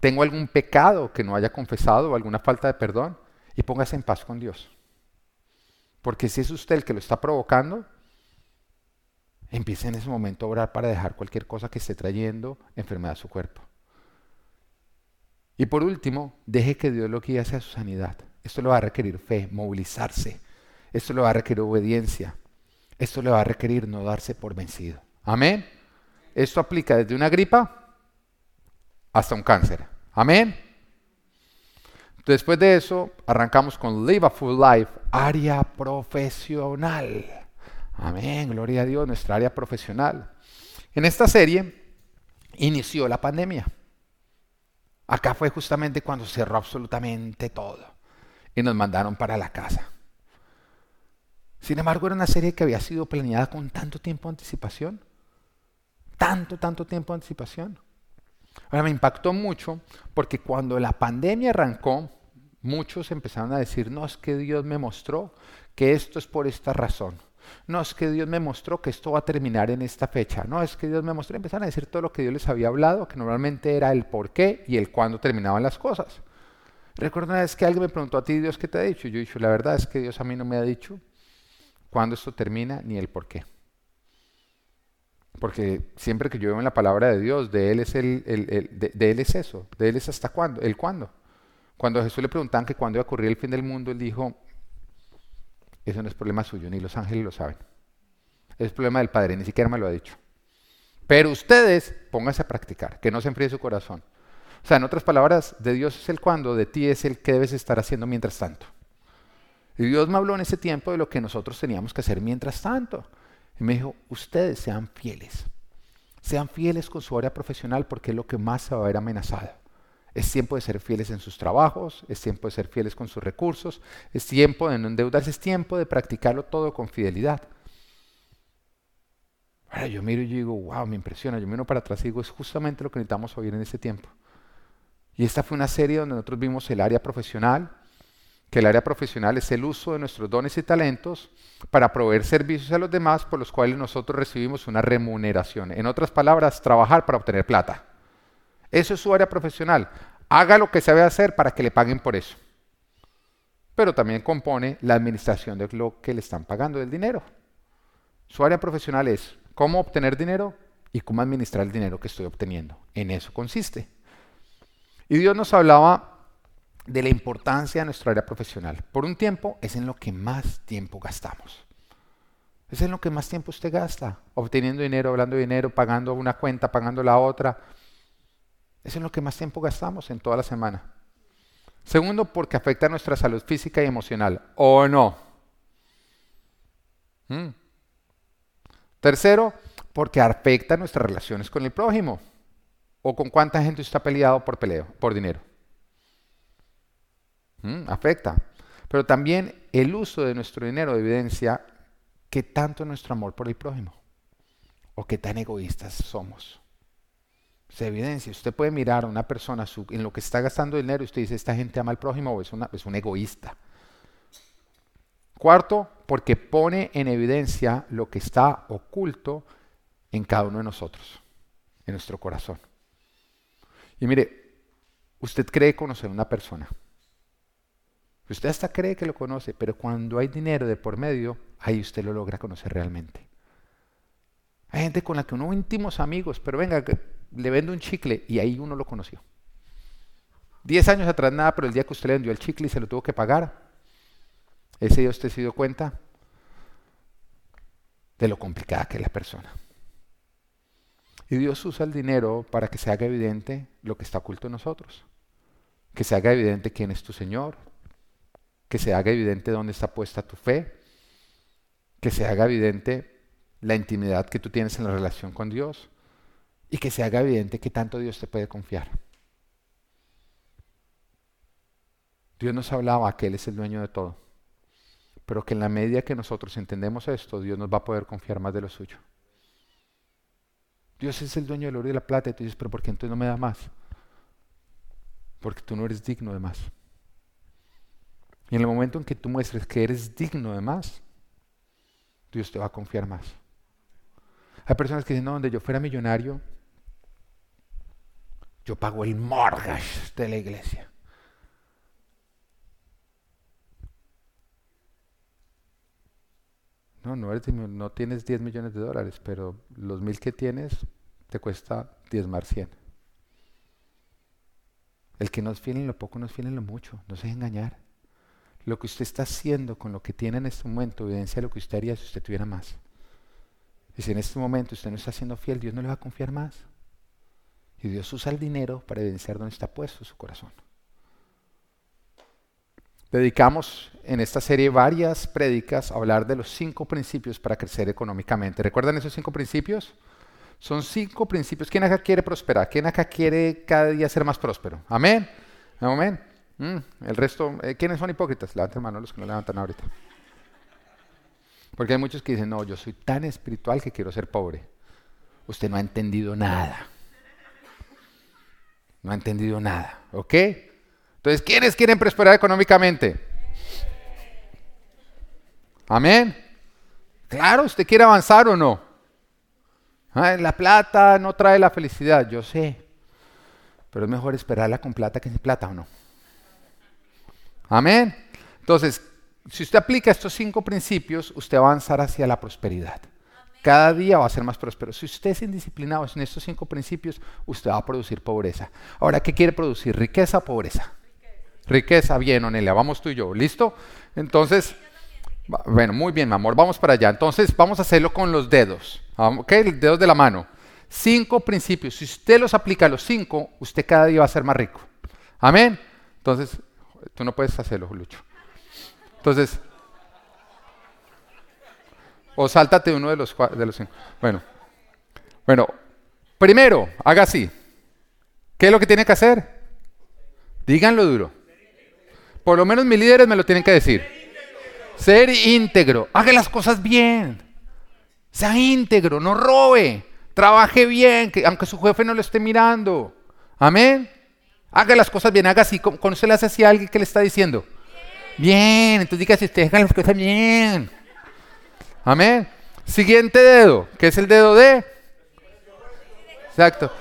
tengo algún pecado que no haya confesado o alguna falta de perdón, y póngase en paz con Dios. Porque si es usted el que lo está provocando, empiece en ese momento a orar para dejar cualquier cosa que esté trayendo enfermedad a su cuerpo. Y por último, deje que Dios lo guíe hacia su sanidad. Esto le va a requerir fe, movilizarse. Esto le va a requerir obediencia. Esto le va a requerir no darse por vencido. Amén. Esto aplica desde una gripa hasta un cáncer. Amén. Después de eso, arrancamos con Live a Full Life, área profesional. Amén, gloria a Dios, nuestra área profesional. En esta serie inició la pandemia. Acá fue justamente cuando cerró absolutamente todo y nos mandaron para la casa. Sin embargo, era una serie que había sido planeada con tanto tiempo de anticipación. Tanto, tanto tiempo de anticipación. Ahora me impactó mucho porque cuando la pandemia arrancó, muchos empezaron a decir, no, es que Dios me mostró que esto es por esta razón. No, es que Dios me mostró que esto va a terminar en esta fecha. No, es que Dios me mostró. Empezaron a decir todo lo que Dios les había hablado, que normalmente era el por qué y el cuándo terminaban las cosas. Recuerdo una vez que alguien me preguntó a ti, Dios, ¿qué te ha dicho? Yo he dicho, la verdad es que Dios a mí no me ha dicho cuándo esto termina ni el por qué. Porque siempre que yo veo en la palabra de Dios, de Él es, eso, de Él es hasta cuándo, el cuándo. Cuando a Jesús le preguntaban que cuándo iba a ocurrir el fin del mundo, Él dijo, eso no es problema suyo, ni los ángeles lo saben. Es problema del Padre, ni siquiera me lo ha dicho. Pero ustedes pónganse a practicar, que no se enfríe su corazón. O sea, en otras palabras, de Dios es el cuándo, de ti es el que debes estar haciendo mientras tanto. Y Dios me habló en ese tiempo de lo que nosotros teníamos que hacer mientras tanto. Y me dijo, ustedes sean fieles. Sean fieles con su área profesional porque es lo que más se va a ver amenazado. Es tiempo de ser fieles en sus trabajos, es tiempo de ser fieles con sus recursos, es tiempo de no endeudarse, es tiempo de practicarlo todo con fidelidad. Ahora yo miro y digo, wow, me impresiona. Yo miro para atrás y digo, es justamente lo que necesitamos oír en ese tiempo. Y esta fue una serie donde nosotros vimos el área profesional, que el área profesional es el uso de nuestros dones y talentos para proveer servicios a los demás por los cuales nosotros recibimos una remuneración. En otras palabras, trabajar para obtener plata. Eso es su área profesional. Haga lo que sabe hacer para que le paguen por eso. Pero también compone la administración de lo que le están pagando del dinero. Su área profesional es cómo obtener dinero y cómo administrar el dinero que estoy obteniendo. En eso consiste. Y Dios nos hablaba de la importancia de nuestra área profesional. Por un tiempo es en lo que más tiempo gastamos. Es en lo que más tiempo usted gasta, obteniendo dinero, hablando de dinero, pagando una cuenta, pagando la otra. Es en lo que más tiempo gastamos en toda la semana. Segundo, porque afecta a nuestra salud física y emocional. ¿O no? Mm. Tercero, porque afecta nuestras relaciones con el prójimo. ¿O con cuánta gente está peleado por peleo, por dinero? Mm, afecta. Pero también el uso de nuestro dinero evidencia qué tanto nuestro amor por el prójimo o qué tan egoístas somos. Se evidencia. Usted puede mirar a una persona en lo que está gastando dinero y usted dice, esta gente ama al prójimo o es, una, es un egoísta. Cuarto, porque pone en evidencia lo que está oculto en cada uno de nosotros, en nuestro corazón. Y mire, usted cree conocer a una persona. Usted hasta cree que lo conoce, pero cuando hay dinero de por medio, ahí usted lo logra conocer realmente. Hay gente con la que uno íntimos amigos, pero venga, le vende un chicle y ahí uno lo conoció. Diez años atrás nada, pero el día que usted le vendió el chicle y se lo tuvo que pagar, ese día usted se dio cuenta de lo complicada que es la persona. Y Dios usa el dinero para que se haga evidente lo que está oculto en nosotros. Que se haga evidente quién es tu Señor, que se haga evidente dónde está puesta tu fe, que se haga evidente la intimidad que tú tienes en la relación con Dios y que se haga evidente que tanto Dios te puede confiar. Dios nos hablaba que Él es el dueño de todo, pero que en la medida que nosotros entendemos esto, Dios nos va a poder confiar más de lo suyo. Dios es el dueño del oro y de la plata y tú dices, pero ¿por qué entonces no me da más? Porque tú no eres digno de más. Y en el momento en que tú muestres que eres digno de más, Dios te va a confiar más. Hay personas que dicen, no, donde yo fuera millonario, yo pago el mortgage de la iglesia. No, no, eres, no tienes 10 millones de dólares, pero los mil que tienes te cuesta diezmar 100. El que no es fiel en lo poco no es fiel en lo mucho, no se engañar. Lo que usted está haciendo con lo que tiene en este momento evidencia lo que usted haría si usted tuviera más. Y si en este momento usted no está siendo fiel, Dios no le va a confiar más. Y Dios usa el dinero para evidenciar dónde está puesto su corazón. dedicamos en esta serie varias prédicas a hablar de los cinco principios para crecer económicamente. ¿Recuerdan esos cinco principios? Son cinco principios. ¿Quién acá quiere prosperar? ¿Quién acá quiere cada día ser más próspero? Amén. Amén. Mm, el resto, eh, ¿quiénes son hipócritas? Levanten mano los que no levantan ahorita. Porque hay muchos que dicen, no, yo soy tan espiritual que quiero ser pobre. Usted no ha entendido nada. No ha entendido nada. ¿Ok? Entonces, ¿quiénes quieren prosperar económicamente? Amén. Claro, usted quiere avanzar o no. La plata no trae la felicidad, yo sé. Pero es mejor esperarla con plata que sin plata o no. Amén. Entonces, si usted aplica estos cinco principios, usted va a avanzar hacia la prosperidad. Cada día va a ser más próspero. Si usted es indisciplinado en estos cinco principios, usted va a producir pobreza. Ahora, ¿qué quiere producir? ¿Riqueza o pobreza? Riqueza, bien, Onelia, vamos tú y yo, ¿listo? Entonces, bueno, muy bien, mi amor, vamos para allá. Entonces, vamos a hacerlo con los dedos, ¿ok? Los dedos de la mano. Cinco principios. Si usted los aplica a los cinco, usted cada día va a ser más rico. Amén. Entonces, tú no puedes hacerlo, Lucho. Entonces, o sáltate uno de los, de cinco. Bueno, bueno, primero, haga así. ¿Qué es lo que tiene que hacer? Díganlo duro. Por lo menos mis líderes me lo tienen que decir. Ser íntegro. Haga las cosas bien. Sea íntegro, no robe. Trabaje bien, que, aunque su jefe no lo esté mirando. Amén. Haga las cosas bien, haga así. ¿Cómo se le hace así a alguien que le está diciendo? Bien. Entonces diga si usted haga las cosas bien. Amén. Siguiente dedo, que es el dedo de. Exacto.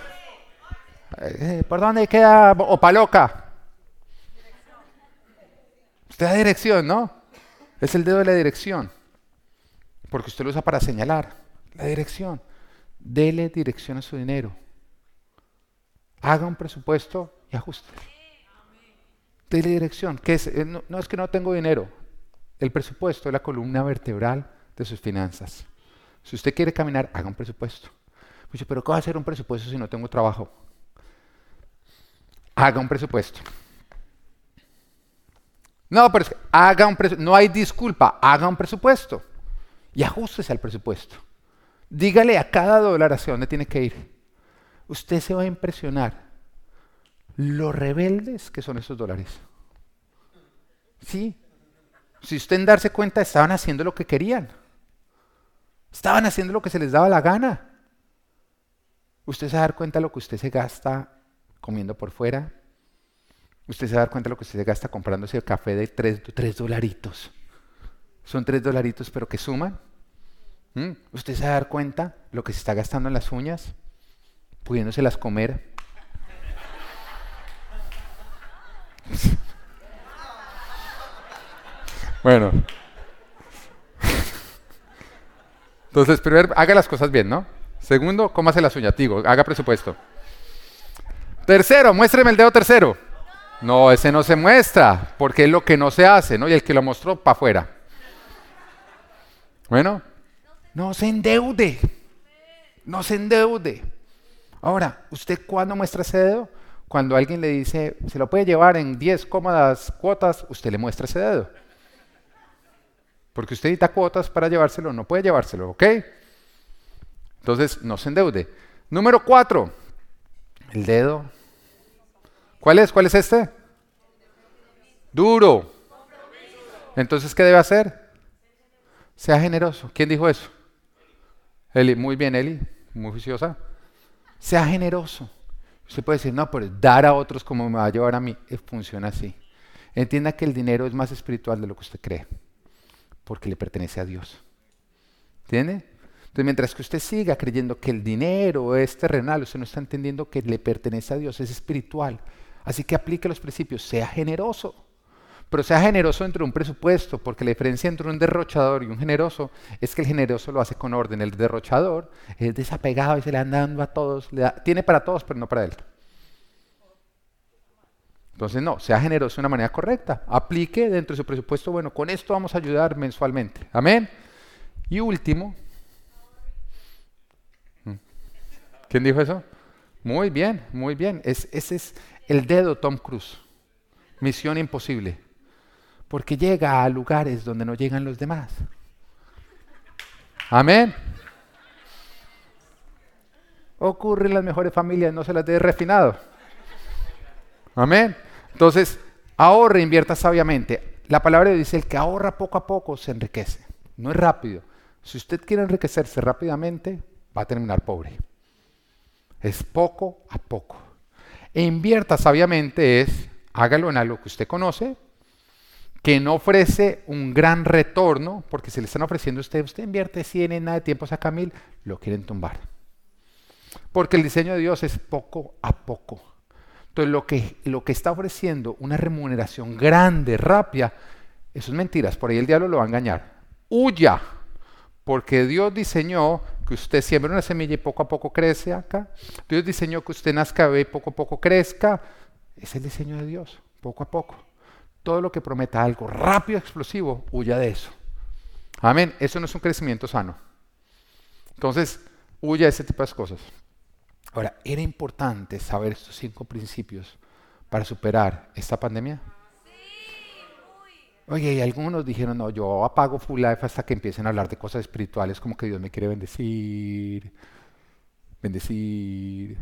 Eh, ¿Por dónde queda Opaloca? Usted da dirección, ¿no? Es el dedo de la dirección. Porque usted lo usa para señalar. La dirección. Dele dirección a su dinero. Haga un presupuesto y ajuste. Dele dirección. es? Eh, no, es que no tengo dinero. El presupuesto es la columna vertebral de sus finanzas. Si usted quiere caminar, haga un presupuesto. pero ¿cómo hacer un presupuesto si no tengo trabajo? Haga un presupuesto. No, pero haga un no hay disculpa, haga un presupuesto y ajustese al presupuesto. Dígale a cada dólar hacia dónde tiene que ir. Usted se va a impresionar lo rebeldes que son esos dólares. Sí. Si usted en darse cuenta estaban haciendo lo que querían. Estaban haciendo lo que se les daba la gana. Usted se va a dar cuenta de lo que usted se gasta comiendo por fuera, Usted se va a dar cuenta de lo que usted se gasta comprándose el café de tres, dolaritos. Son tres dolaritos, pero que suman. ¿Mm? Usted se va a dar cuenta de lo que se está gastando en las uñas, pudiéndoselas comer. bueno. Entonces, primero, haga las cosas bien, ¿no? Segundo, cómase las uñas, digo, haga presupuesto. Tercero, muéstreme el dedo tercero. No, ese no se muestra, porque es lo que no se hace, ¿no? Y el que lo mostró, para afuera. Bueno, no se endeude. No se endeude. Ahora, ¿usted cuándo muestra ese dedo? Cuando alguien le dice, se lo puede llevar en 10 cómodas cuotas, usted le muestra ese dedo. Porque usted necesita cuotas para llevárselo, no puede llevárselo, ¿ok? Entonces, no se endeude. Número 4, el dedo ¿Cuál es? ¿Cuál es este? Duro. Entonces, ¿qué debe hacer? Sea generoso. ¿Quién dijo eso? Eli. Muy bien, Eli. Muy juiciosa. Sea generoso. Usted puede decir, no, pero dar a otros como me va a llevar a mí. Eh, funciona así. Entienda que el dinero es más espiritual de lo que usted cree. Porque le pertenece a Dios. ¿Entiende? Entonces, mientras que usted siga creyendo que el dinero es terrenal, usted no está entendiendo que le pertenece a Dios, es espiritual. Así que aplique los principios, sea generoso. Pero sea generoso dentro de un presupuesto, porque la diferencia entre un derrochador y un generoso es que el generoso lo hace con orden. El derrochador es desapegado y se le anda dando a todos. tiene para todos, pero no para él. Entonces, no, sea generoso de una manera correcta. Aplique dentro de su presupuesto, bueno, con esto vamos a ayudar mensualmente. Amén. Y último. ¿Quién dijo eso? Muy bien, muy bien. ese es el dedo Tom Cruise. Misión imposible. Porque llega a lugares donde no llegan los demás. Amén. Ocurre en las mejores familias, no se las dé refinado. Amén. Entonces, ahorre, invierta sabiamente. La palabra dice, el que ahorra poco a poco se enriquece. No es rápido. Si usted quiere enriquecerse rápidamente, va a terminar pobre. Es poco a poco. E invierta sabiamente es, hágalo en algo que usted conoce, que no ofrece un gran retorno, porque si le están ofreciendo a usted, usted invierte 100 en nada de tiempo, saca mil, lo quieren tumbar. Porque el diseño de Dios es poco a poco. Entonces lo que, lo que está ofreciendo una remuneración grande, rápida, eso es mentiras, por ahí el diablo lo va a engañar. Huya, porque Dios diseñó que usted siembre una semilla y poco a poco crece acá. Dios diseñó que usted nazca y poco a poco crezca. Es el diseño de Dios, poco a poco. Todo lo que prometa algo rápido, explosivo, huya de eso. Amén. Eso no es un crecimiento sano. Entonces, huya de ese tipo de cosas. Ahora, ¿era importante saber estos cinco principios para superar esta pandemia? Oye, y algunos dijeron, no, yo apago Full Life hasta que empiecen a hablar de cosas espirituales, como que Dios me quiere bendecir, bendecir.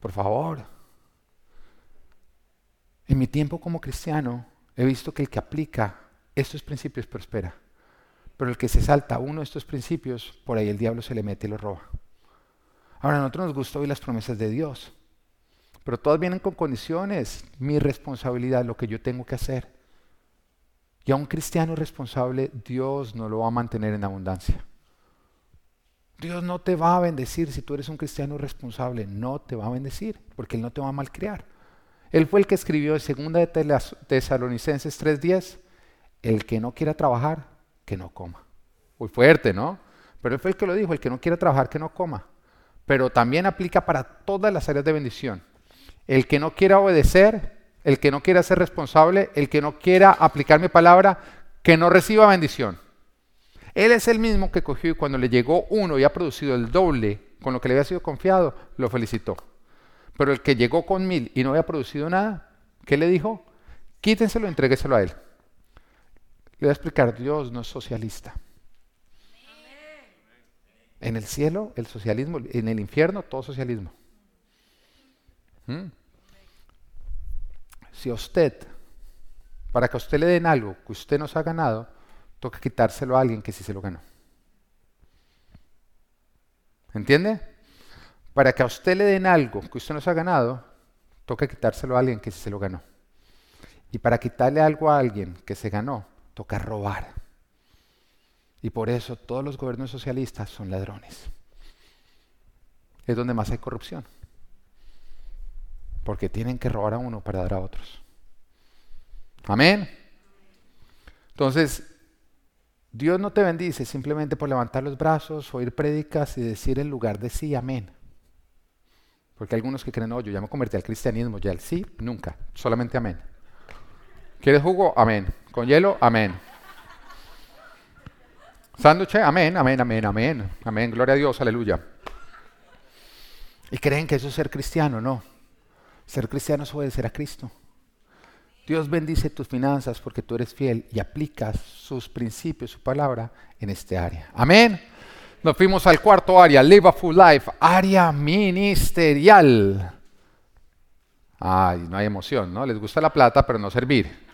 Por favor. En mi tiempo como cristiano he visto que el que aplica estos principios prospera. Pero el que se salta uno de estos principios, por ahí el diablo se le mete y lo roba. Ahora, a nosotros nos gusta oír las promesas de Dios. Pero todas vienen con condiciones, mi responsabilidad, lo que yo tengo que hacer. Y a un cristiano responsable, Dios no lo va a mantener en abundancia. Dios no te va a bendecir si tú eres un cristiano responsable, no te va a bendecir, porque Él no te va a malcriar. Él fue el que escribió en segunda de Tesalonicenses 3:10, el que no quiera trabajar, que no coma. Muy fuerte, ¿no? Pero Él fue el que lo dijo, el que no quiera trabajar, que no coma. Pero también aplica para todas las áreas de bendición. El que no quiera obedecer, el que no quiera ser responsable, el que no quiera aplicar mi palabra, que no reciba bendición. Él es el mismo que cogió y cuando le llegó uno y ha producido el doble con lo que le había sido confiado, lo felicitó. Pero el que llegó con mil y no había producido nada, ¿qué le dijo? Quítenselo entrégueselo a él. Le voy a explicar, Dios no es socialista. En el cielo, el socialismo, en el infierno, todo socialismo. ¿Mm? Si a usted, para que a usted le den algo que usted no se ha ganado, toca quitárselo a alguien que sí se lo ganó. ¿Entiende? Para que a usted le den algo que usted no se ha ganado, toca quitárselo a alguien que se lo ganó. Y para quitarle algo a alguien que se ganó, toca robar. Y por eso todos los gobiernos socialistas son ladrones. Es donde más hay corrupción porque tienen que robar a uno para dar a otros. Amén. Entonces, Dios no te bendice simplemente por levantar los brazos, oír prédicas y decir en lugar de sí, amén. Porque hay algunos que creen, no, yo ya me convertí al cristianismo, ya el sí, nunca, solamente amén. ¿Quieres jugo? Amén. ¿Con hielo? Amén. ¿Sándwich? Amén, amén, amén, amén. Amén, gloria a Dios, aleluya. Y creen que eso es ser cristiano, no. Ser cristiano es obedecer a Cristo. Dios bendice tus finanzas porque tú eres fiel y aplicas sus principios, su palabra en este área. Amén. Nos fuimos al cuarto área, Live a Full Life, área ministerial. Ay, no hay emoción, ¿no? Les gusta la plata, pero no servir.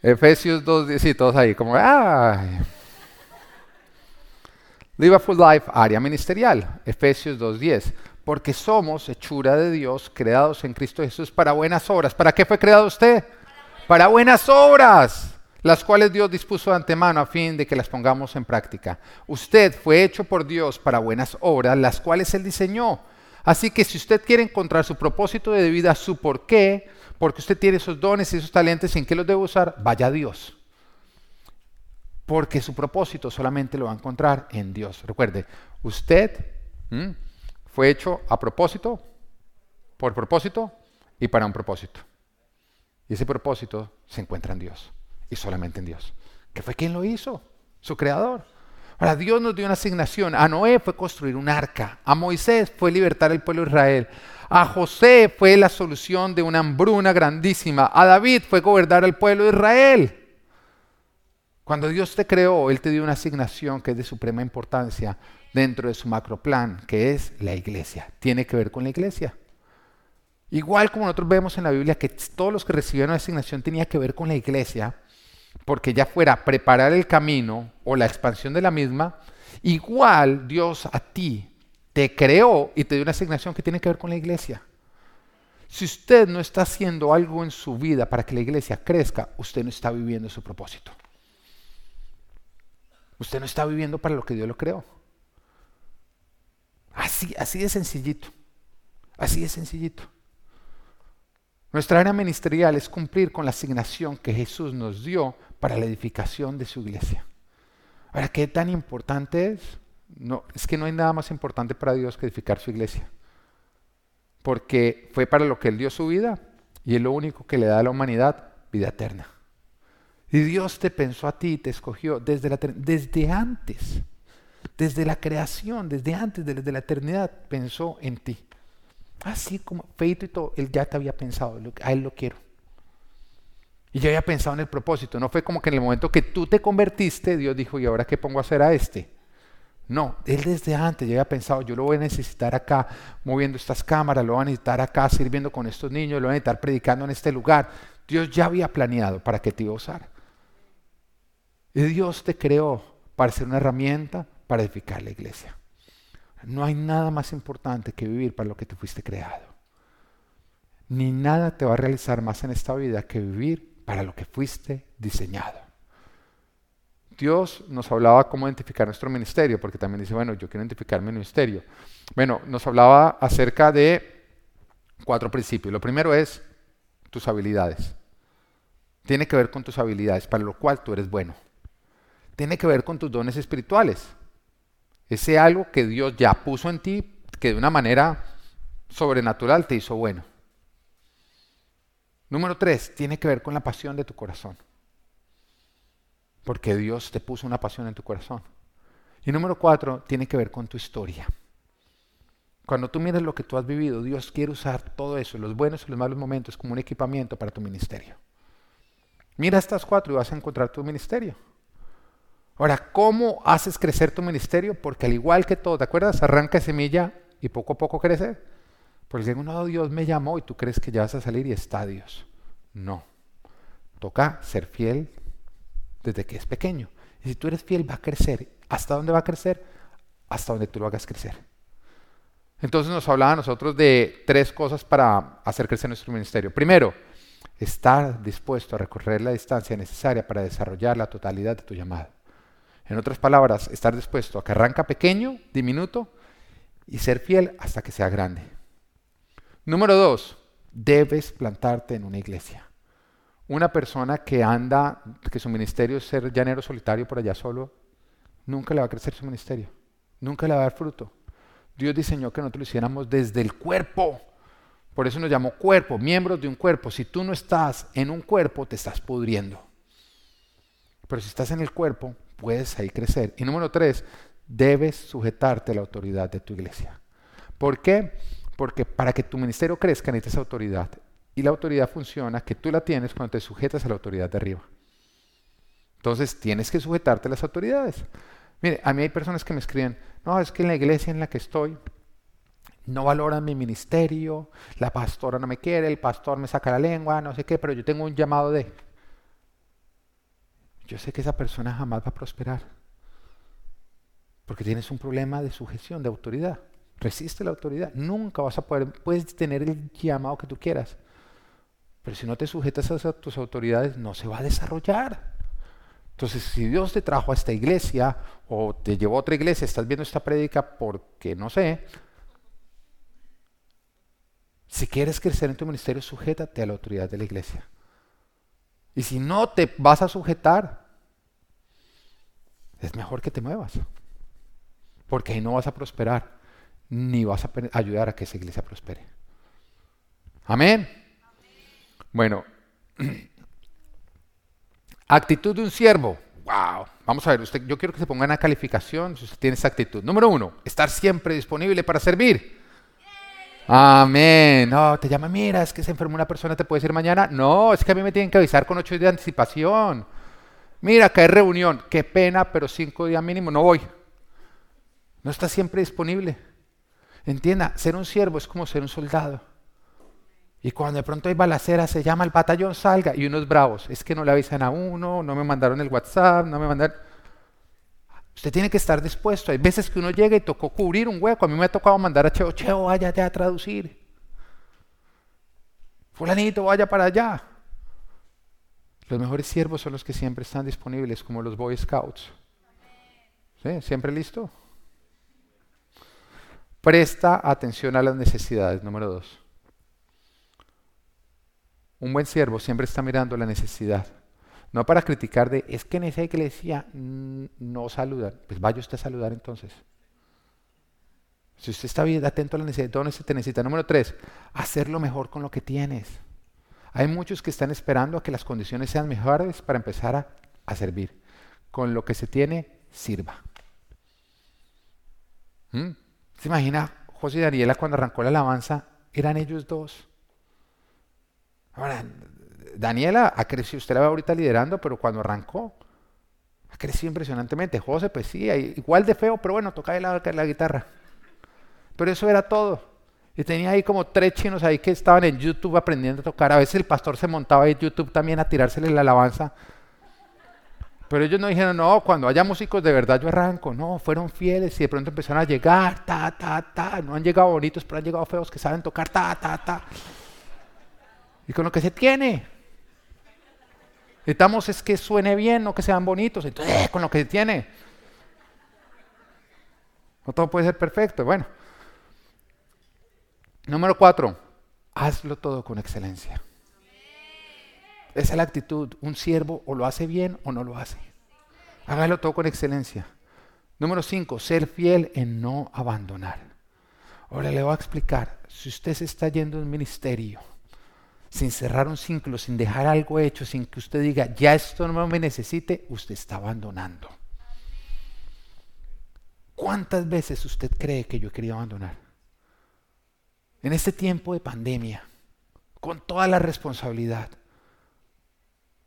Efesios 2, sí, todos ahí, como, ay. Live a Full Life, área ministerial. Efesios 2.10 porque somos hechura de Dios, creados en Cristo Jesús para buenas obras. ¿Para qué fue creado usted? Para buenas obras, las cuales Dios dispuso de antemano a fin de que las pongamos en práctica. Usted fue hecho por Dios para buenas obras, las cuales Él diseñó. Así que si usted quiere encontrar su propósito de vida, su por qué, porque usted tiene esos dones y esos talentos, ¿en qué los debe usar? Vaya a Dios. Porque su propósito solamente lo va a encontrar en Dios. Recuerde, usted fue hecho a propósito, por propósito y para un propósito. Y ese propósito se encuentra en Dios y solamente en Dios. ¿Qué fue quien lo hizo? Su creador. Ahora, Dios nos dio una asignación. A Noé fue construir un arca. A Moisés fue libertar al pueblo de Israel. A José fue la solución de una hambruna grandísima. A David fue gobernar al pueblo de Israel. Cuando Dios te creó, Él te dio una asignación que es de suprema importancia dentro de su macroplan, que es la iglesia. Tiene que ver con la iglesia. Igual como nosotros vemos en la Biblia que todos los que recibieron la asignación tenía que ver con la iglesia, porque ya fuera preparar el camino o la expansión de la misma, igual Dios a ti te creó y te dio una asignación que tiene que ver con la iglesia. Si usted no está haciendo algo en su vida para que la iglesia crezca, usted no está viviendo su propósito. Usted no está viviendo para lo que Dios lo creó. Así, así de sencillito. Así de sencillito. Nuestra área ministerial es cumplir con la asignación que Jesús nos dio para la edificación de su iglesia. Ahora, ¿qué tan importante es? No, es que no hay nada más importante para Dios que edificar su iglesia. Porque fue para lo que Él dio su vida y es lo único que le da a la humanidad vida eterna. Y Dios te pensó a ti, te escogió desde, la, desde antes, desde la creación, desde antes, desde la eternidad, pensó en ti. Así como feito y todo, Él ya te había pensado, a Él lo quiero. Y ya había pensado en el propósito. No fue como que en el momento que tú te convertiste, Dios dijo, ¿y ahora qué pongo a hacer a este? No, Él desde antes ya había pensado, yo lo voy a necesitar acá moviendo estas cámaras, lo voy a necesitar acá sirviendo con estos niños, lo voy a necesitar predicando en este lugar. Dios ya había planeado para que te iba a usar. Y Dios te creó para ser una herramienta para edificar la iglesia. No hay nada más importante que vivir para lo que te fuiste creado. Ni nada te va a realizar más en esta vida que vivir para lo que fuiste diseñado. Dios nos hablaba cómo identificar nuestro ministerio, porque también dice, bueno, yo quiero identificar mi ministerio. Bueno, nos hablaba acerca de cuatro principios. Lo primero es tus habilidades. Tiene que ver con tus habilidades, para lo cual tú eres bueno. Tiene que ver con tus dones espirituales. Ese algo que Dios ya puso en ti, que de una manera sobrenatural te hizo bueno. Número tres, tiene que ver con la pasión de tu corazón. Porque Dios te puso una pasión en tu corazón. Y número cuatro, tiene que ver con tu historia. Cuando tú miras lo que tú has vivido, Dios quiere usar todo eso, los buenos y los malos momentos, como un equipamiento para tu ministerio. Mira estas cuatro y vas a encontrar tu ministerio. Ahora, ¿cómo haces crecer tu ministerio? Porque al igual que todo, ¿te acuerdas? Arranca semilla y poco a poco crece. Porque uno Dios me llamó y tú crees que ya vas a salir y está Dios. No. Toca ser fiel desde que es pequeño. Y si tú eres fiel, va a crecer. ¿Hasta dónde va a crecer? Hasta donde tú lo hagas crecer. Entonces nos hablaba a nosotros de tres cosas para hacer crecer nuestro ministerio. Primero, estar dispuesto a recorrer la distancia necesaria para desarrollar la totalidad de tu llamado. En otras palabras, estar dispuesto a que arranca pequeño, diminuto, y ser fiel hasta que sea grande. Número dos, debes plantarte en una iglesia. Una persona que anda, que su ministerio es ser llanero solitario por allá solo, nunca le va a crecer su ministerio, nunca le va a dar fruto. Dios diseñó que nosotros lo hiciéramos desde el cuerpo. Por eso nos llamó cuerpo, miembros de un cuerpo. Si tú no estás en un cuerpo, te estás pudriendo. Pero si estás en el cuerpo, puedes ahí crecer. Y número tres, debes sujetarte a la autoridad de tu iglesia. ¿Por qué? Porque para que tu ministerio crezca necesitas autoridad. Y la autoridad funciona que tú la tienes cuando te sujetas a la autoridad de arriba. Entonces tienes que sujetarte a las autoridades. Mire, a mí hay personas que me escriben, no, es que en la iglesia en la que estoy no valoran mi ministerio, la pastora no me quiere, el pastor me saca la lengua, no sé qué, pero yo tengo un llamado de yo sé que esa persona jamás va a prosperar. Porque tienes un problema de sujeción, de autoridad. Resiste la autoridad. Nunca vas a poder, puedes tener el llamado que tú quieras. Pero si no te sujetas a tus autoridades, no se va a desarrollar. Entonces, si Dios te trajo a esta iglesia o te llevó a otra iglesia, estás viendo esta prédica porque no sé, si quieres crecer en tu ministerio, sujétate a la autoridad de la iglesia. Y si no te vas a sujetar, es mejor que te muevas. Porque ahí no vas a prosperar, ni vas a ayudar a que esa iglesia prospere. Amén. Bueno, actitud de un siervo. Wow, vamos a ver, usted, yo quiero que se ponga una calificación si usted tiene esa actitud. Número uno, estar siempre disponible para servir. Amén. No, te llama, mira, es que se enfermó una persona, ¿te puede decir mañana? No, es que a mí me tienen que avisar con ocho días de anticipación. Mira, que hay reunión, qué pena, pero cinco días mínimo, no voy. No está siempre disponible. Entienda, ser un siervo es como ser un soldado. Y cuando de pronto hay balacera, se llama el batallón, salga, y unos bravos. Es que no le avisan a uno, no me mandaron el WhatsApp, no me mandaron... Usted tiene que estar dispuesto. Hay veces que uno llega y tocó cubrir un hueco. A mí me ha tocado mandar a Cheo, Cheo, vaya a traducir. Fulanito, vaya para allá. Los mejores siervos son los que siempre están disponibles, como los Boy Scouts. ¿Sí? ¿Siempre listo? Presta atención a las necesidades, número dos. Un buen siervo siempre está mirando la necesidad. No para criticar de, es que en esa iglesia no saludan. Pues vaya usted a saludar entonces. Si usted está bien atento a la necesidad, ¿dónde se te necesita? Número tres, hacerlo mejor con lo que tienes. Hay muchos que están esperando a que las condiciones sean mejores para empezar a, a servir. Con lo que se tiene, sirva. ¿Mm? ¿Se imagina José y Daniela cuando arrancó la alabanza? Eran ellos dos. Ahora, Daniela ha crecido, usted la ve ahorita liderando, pero cuando arrancó, ha crecido impresionantemente. José, pues sí, igual de feo, pero bueno, toca la, la guitarra. Pero eso era todo. Y tenía ahí como tres chinos ahí que estaban en YouTube aprendiendo a tocar. A veces el pastor se montaba en YouTube también a tirársele la alabanza. Pero ellos no dijeron, no, cuando haya músicos de verdad yo arranco. No, fueron fieles y de pronto empezaron a llegar, ta, ta, ta. No han llegado bonitos, pero han llegado feos que saben tocar, ta, ta, ta. Y con lo que se tiene. Necesitamos es que suene bien, no que sean bonitos. Entonces, eh, con lo que se tiene. No todo puede ser perfecto. Bueno. Número cuatro, hazlo todo con excelencia. Esa es la actitud. Un siervo o lo hace bien o no lo hace. Hágalo todo con excelencia. Número cinco, ser fiel en no abandonar. Ahora le voy a explicar. Si usted se está yendo a un ministerio, sin cerrar un ciclo, sin dejar algo hecho, sin que usted diga, ya esto no me necesite, usted está abandonando. ¿Cuántas veces usted cree que yo quería abandonar? En este tiempo de pandemia, con toda la responsabilidad,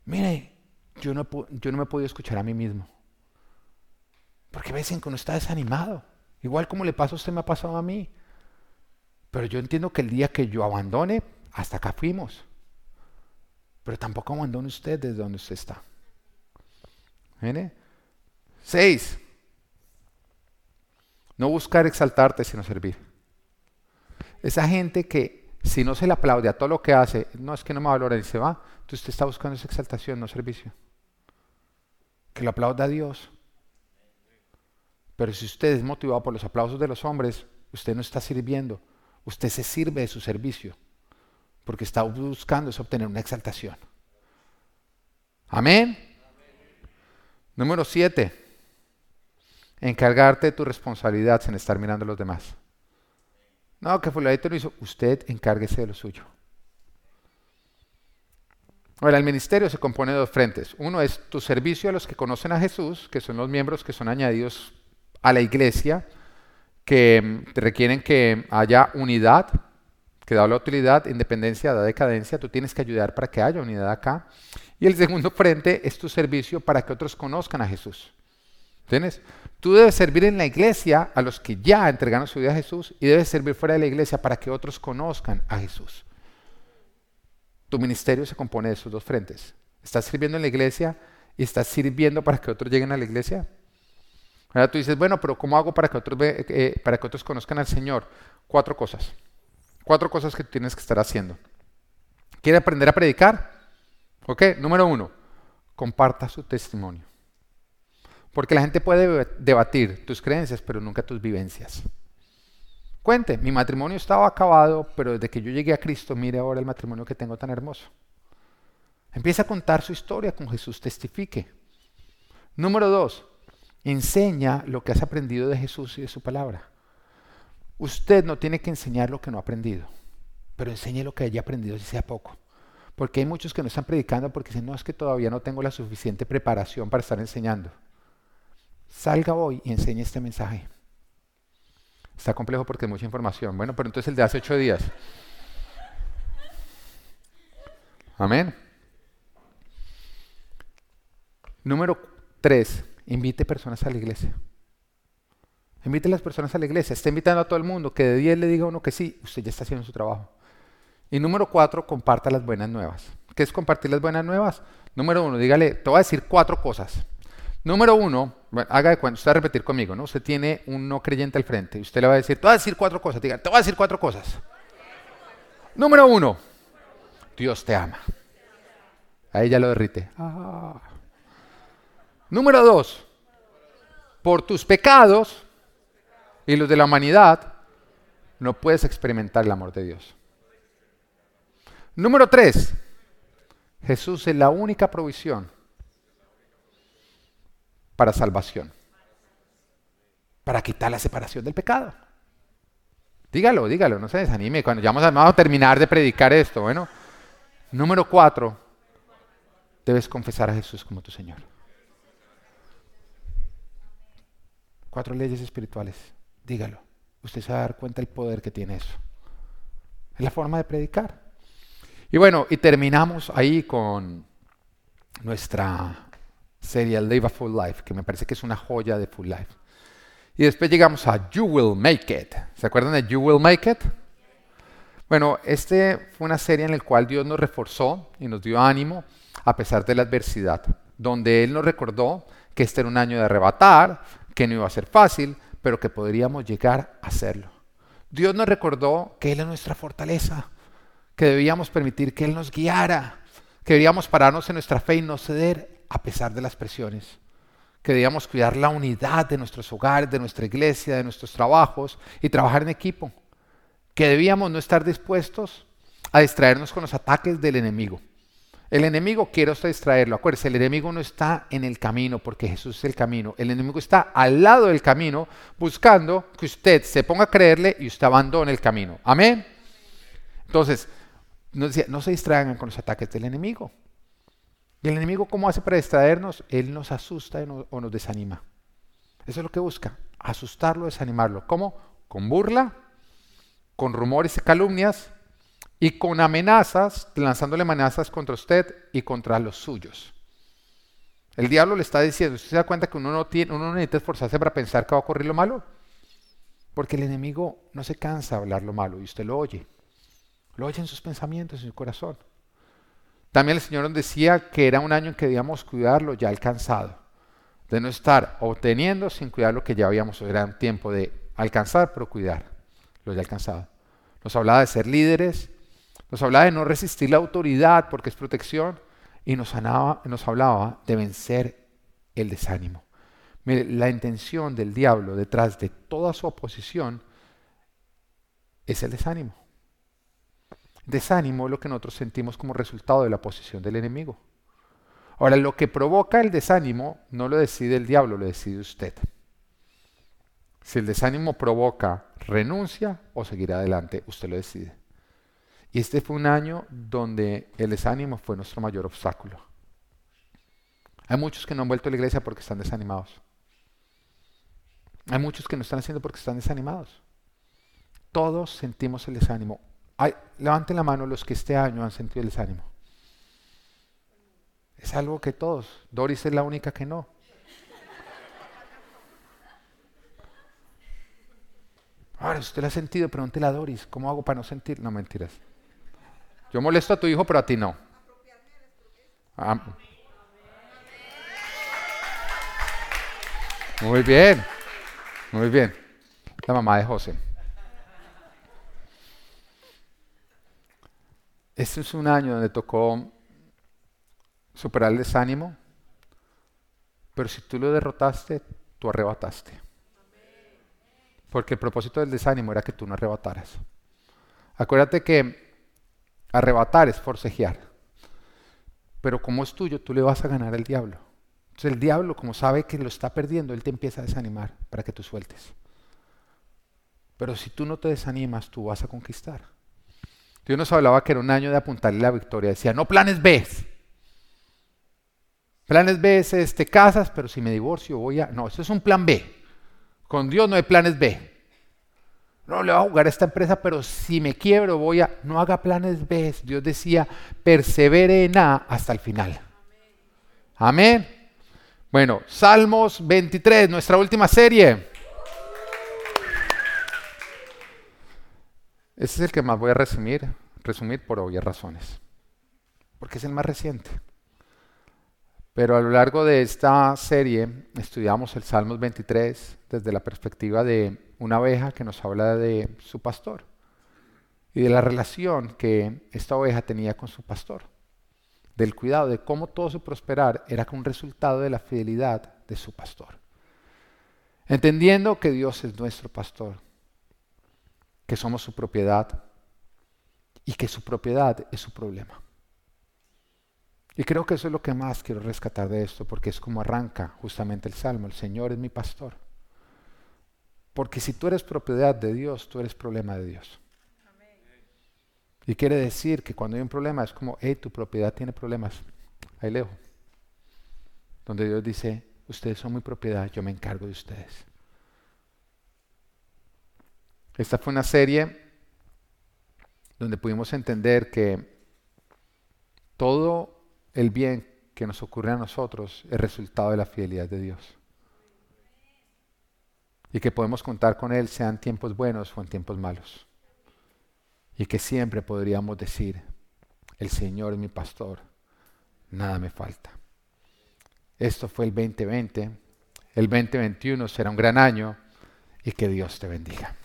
Mire, yo no, me he podido escuchar a mí mismo. Porque a veces uno está desanimado. Igual como le pasa a usted, me ha pasado a mí. Pero yo entiendo que el día que yo abandone, hasta acá fuimos. Pero tampoco abandone usted desde donde usted está. ¿Mire? Seis. No buscar exaltarte, sino servir. Esa gente que si no se le aplaude a todo lo que hace, no es que no me valora y se va, entonces usted está buscando esa exaltación, no servicio. Que lo aplauda a Dios. Pero si usted es motivado por los aplausos de los hombres, usted no está sirviendo. Usted se sirve de su servicio. Porque está buscando es obtener una exaltación. Amén. Número siete. Encargarte de tu responsabilidad sin estar mirando a los demás. No, que fulanito no hizo. Usted encárguese de lo suyo. Ahora, el ministerio se compone de dos frentes. Uno es tu servicio a los que conocen a Jesús, que son los miembros que son añadidos a la iglesia, que mm, requieren que haya unidad, que da la utilidad, independencia, da decadencia. Tú tienes que ayudar para que haya unidad acá. Y el segundo frente es tu servicio para que otros conozcan a Jesús. ¿Tienes? Tú debes servir en la iglesia a los que ya entregaron su vida a Jesús y debes servir fuera de la iglesia para que otros conozcan a Jesús. Tu ministerio se compone de esos dos frentes. ¿Estás sirviendo en la iglesia y estás sirviendo para que otros lleguen a la iglesia? Ahora tú dices, bueno, pero ¿cómo hago para que otros, eh, para que otros conozcan al Señor? Cuatro cosas. Cuatro cosas que tienes que estar haciendo. ¿Quiere aprender a predicar? Ok, número uno, comparta su testimonio. Porque la gente puede debatir tus creencias, pero nunca tus vivencias. Cuente, mi matrimonio estaba acabado, pero desde que yo llegué a Cristo, mire ahora el matrimonio que tengo tan hermoso. Empieza a contar su historia con Jesús, testifique. Número dos, enseña lo que has aprendido de Jesús y de su palabra. Usted no tiene que enseñar lo que no ha aprendido, pero enseñe lo que haya aprendido si sea poco. Porque hay muchos que no están predicando porque dicen, no, es que todavía no tengo la suficiente preparación para estar enseñando. salga hoy y enseñe este mensaje. Está complejo porque es mucha información. Bueno, pero entonces el de hace ocho días. Amén. Número tres, invite personas a la iglesia. Invite a las personas a la iglesia. Está invitando a todo el mundo. Que de 10 le diga uno que sí, usted ya está haciendo su trabajo. Y número cuatro, comparta las buenas nuevas. ¿Qué es compartir las buenas nuevas? Número uno, dígale, te voy a decir cuatro cosas. Número uno, haga de cuenta, usted va a repetir conmigo, ¿no? Usted tiene un no creyente al frente y usted le va a decir, te voy a decir cuatro cosas. Diga, te voy a decir cuatro cosas. Número uno, Dios te ama. Ahí ya lo derrite. Ah. Número dos, por tus pecados y los de la humanidad, no puedes experimentar el amor de Dios. Número tres, Jesús es la única provisión para salvación, para quitar la separación del pecado. Dígalo, dígalo, no se desanime. Cuando ya vamos a terminar de predicar esto, bueno. Número cuatro, debes confesar a Jesús como tu Señor. Cuatro leyes espirituales. Dígalo. Usted se va a dar cuenta del poder que tiene eso. Es la forma de predicar. Y bueno, y terminamos ahí con nuestra serie Live a Full Life, que me parece que es una joya de Full Life. Y después llegamos a You Will Make It. ¿Se acuerdan de You Will Make It? Bueno, este fue una serie en la cual Dios nos reforzó y nos dio ánimo a pesar de la adversidad, donde Él nos recordó que este era un año de arrebatar, que no iba a ser fácil, pero que podríamos llegar a hacerlo. Dios nos recordó que Él es nuestra fortaleza, que debíamos permitir que Él nos guiara, que debíamos pararnos en nuestra fe y no ceder a pesar de las presiones, que debíamos cuidar la unidad de nuestros hogares, de nuestra iglesia, de nuestros trabajos y trabajar en equipo, que debíamos no estar dispuestos a distraernos con los ataques del enemigo. El enemigo quiere usted distraerlo. Acuérdese, el enemigo no está en el camino porque Jesús es el camino. El enemigo está al lado del camino buscando que usted se ponga a creerle y usted abandone el camino. Amén. Entonces, no, se distraigan con los ataques del enemigo. ¿Y el enemigo cómo hace para distraernos? Él nos asusta o nos desanima. Eso es lo que busca, asustarlo, desanimarlo. ¿Cómo? Con burla, con rumores y calumnias y con amenazas, lanzándole amenazas contra usted y contra los suyos. El diablo le está diciendo, ¿usted se da cuenta que uno no, tiene, uno no necesita esforzarse para pensar que va a ocurrir lo malo? Porque el enemigo no se cansa de hablar lo malo y usted lo oye. Lo oye en sus pensamientos, en su corazón. También el Señor nos decía que era un año en que debíamos cuidar lo ya alcanzado, de no estar obteniendo sin cuidar lo que ya habíamos, era un tiempo de alcanzar, pero cuidar lo ya alcanzado. Nos hablaba de ser líderes, nos hablaba de no resistir la autoridad porque es protección y nos, nos hablaba de vencer el desánimo. Mire, la intención del diablo detrás de toda su oposición es el desánimo. Desánimo es lo que nosotros sentimos como resultado de la posición del enemigo. Ahora, lo que provoca el desánimo no lo decide el diablo, lo decide usted. Si el desánimo provoca renuncia o seguir adelante, usted lo decide. Y este fue un año donde el desánimo fue nuestro mayor obstáculo. Hay muchos que no han vuelto a la iglesia porque están desanimados. Hay muchos que no están haciendo porque están desanimados. Todos sentimos el desánimo levanten la mano los que este año han sentido el desánimo. Es algo que todos. Doris es la única que no. Ahora, si usted lo ha sentido, pregúntele a Doris, ¿cómo hago para no sentir? No, mentiras. Yo molesto a tu hijo, pero a ti no. Muy bien, muy bien. La mamá de José. Este es un año donde tocó superar el desánimo, pero si tú lo derrotaste, tú arrebataste. Porque el propósito del desánimo era que tú no arrebataras. Acuérdate que arrebatar es forcejear. Pero como es tuyo, tú le vas a ganar al diablo. Entonces el diablo, como sabe que lo está perdiendo, él te empieza a desanimar para que tú sueltes. Pero si tú no te desanimas, tú vas a conquistar. Dios nos hablaba que era un año de apuntarle la victoria. Decía, no planes B. Planes B es, este, casas, pero si me divorcio voy a... No, eso es un plan B. Con Dios no hay planes B. No le voy a jugar a esta empresa, pero si me quiebro voy a... No haga planes B. Dios decía, persevere en A hasta el final. Amén. Bueno, Salmos 23, nuestra última serie. Ese es el que más voy a resumir, resumir por obvias razones, porque es el más reciente. Pero a lo largo de esta serie estudiamos el Salmos 23 desde la perspectiva de una oveja que nos habla de su pastor y de la relación que esta oveja tenía con su pastor, del cuidado, de cómo todo su prosperar era un resultado de la fidelidad de su pastor. Entendiendo que Dios es nuestro pastor, que somos su propiedad y que su propiedad es su problema. Y creo que eso es lo que más quiero rescatar de esto, porque es como arranca justamente el Salmo, el Señor es mi pastor. Porque si tú eres propiedad de Dios, tú eres problema de Dios. Y quiere decir que cuando hay un problema es como, hey, tu propiedad tiene problemas, ahí lejos. Donde Dios dice, ustedes son mi propiedad, yo me encargo de ustedes. Esta fue una serie donde pudimos entender que todo el bien que nos ocurre a nosotros es resultado de la fidelidad de Dios. Y que podemos contar con Él sean tiempos buenos o en tiempos malos. Y que siempre podríamos decir, el Señor es mi pastor, nada me falta. Esto fue el 2020, el 2021 será un gran año y que Dios te bendiga.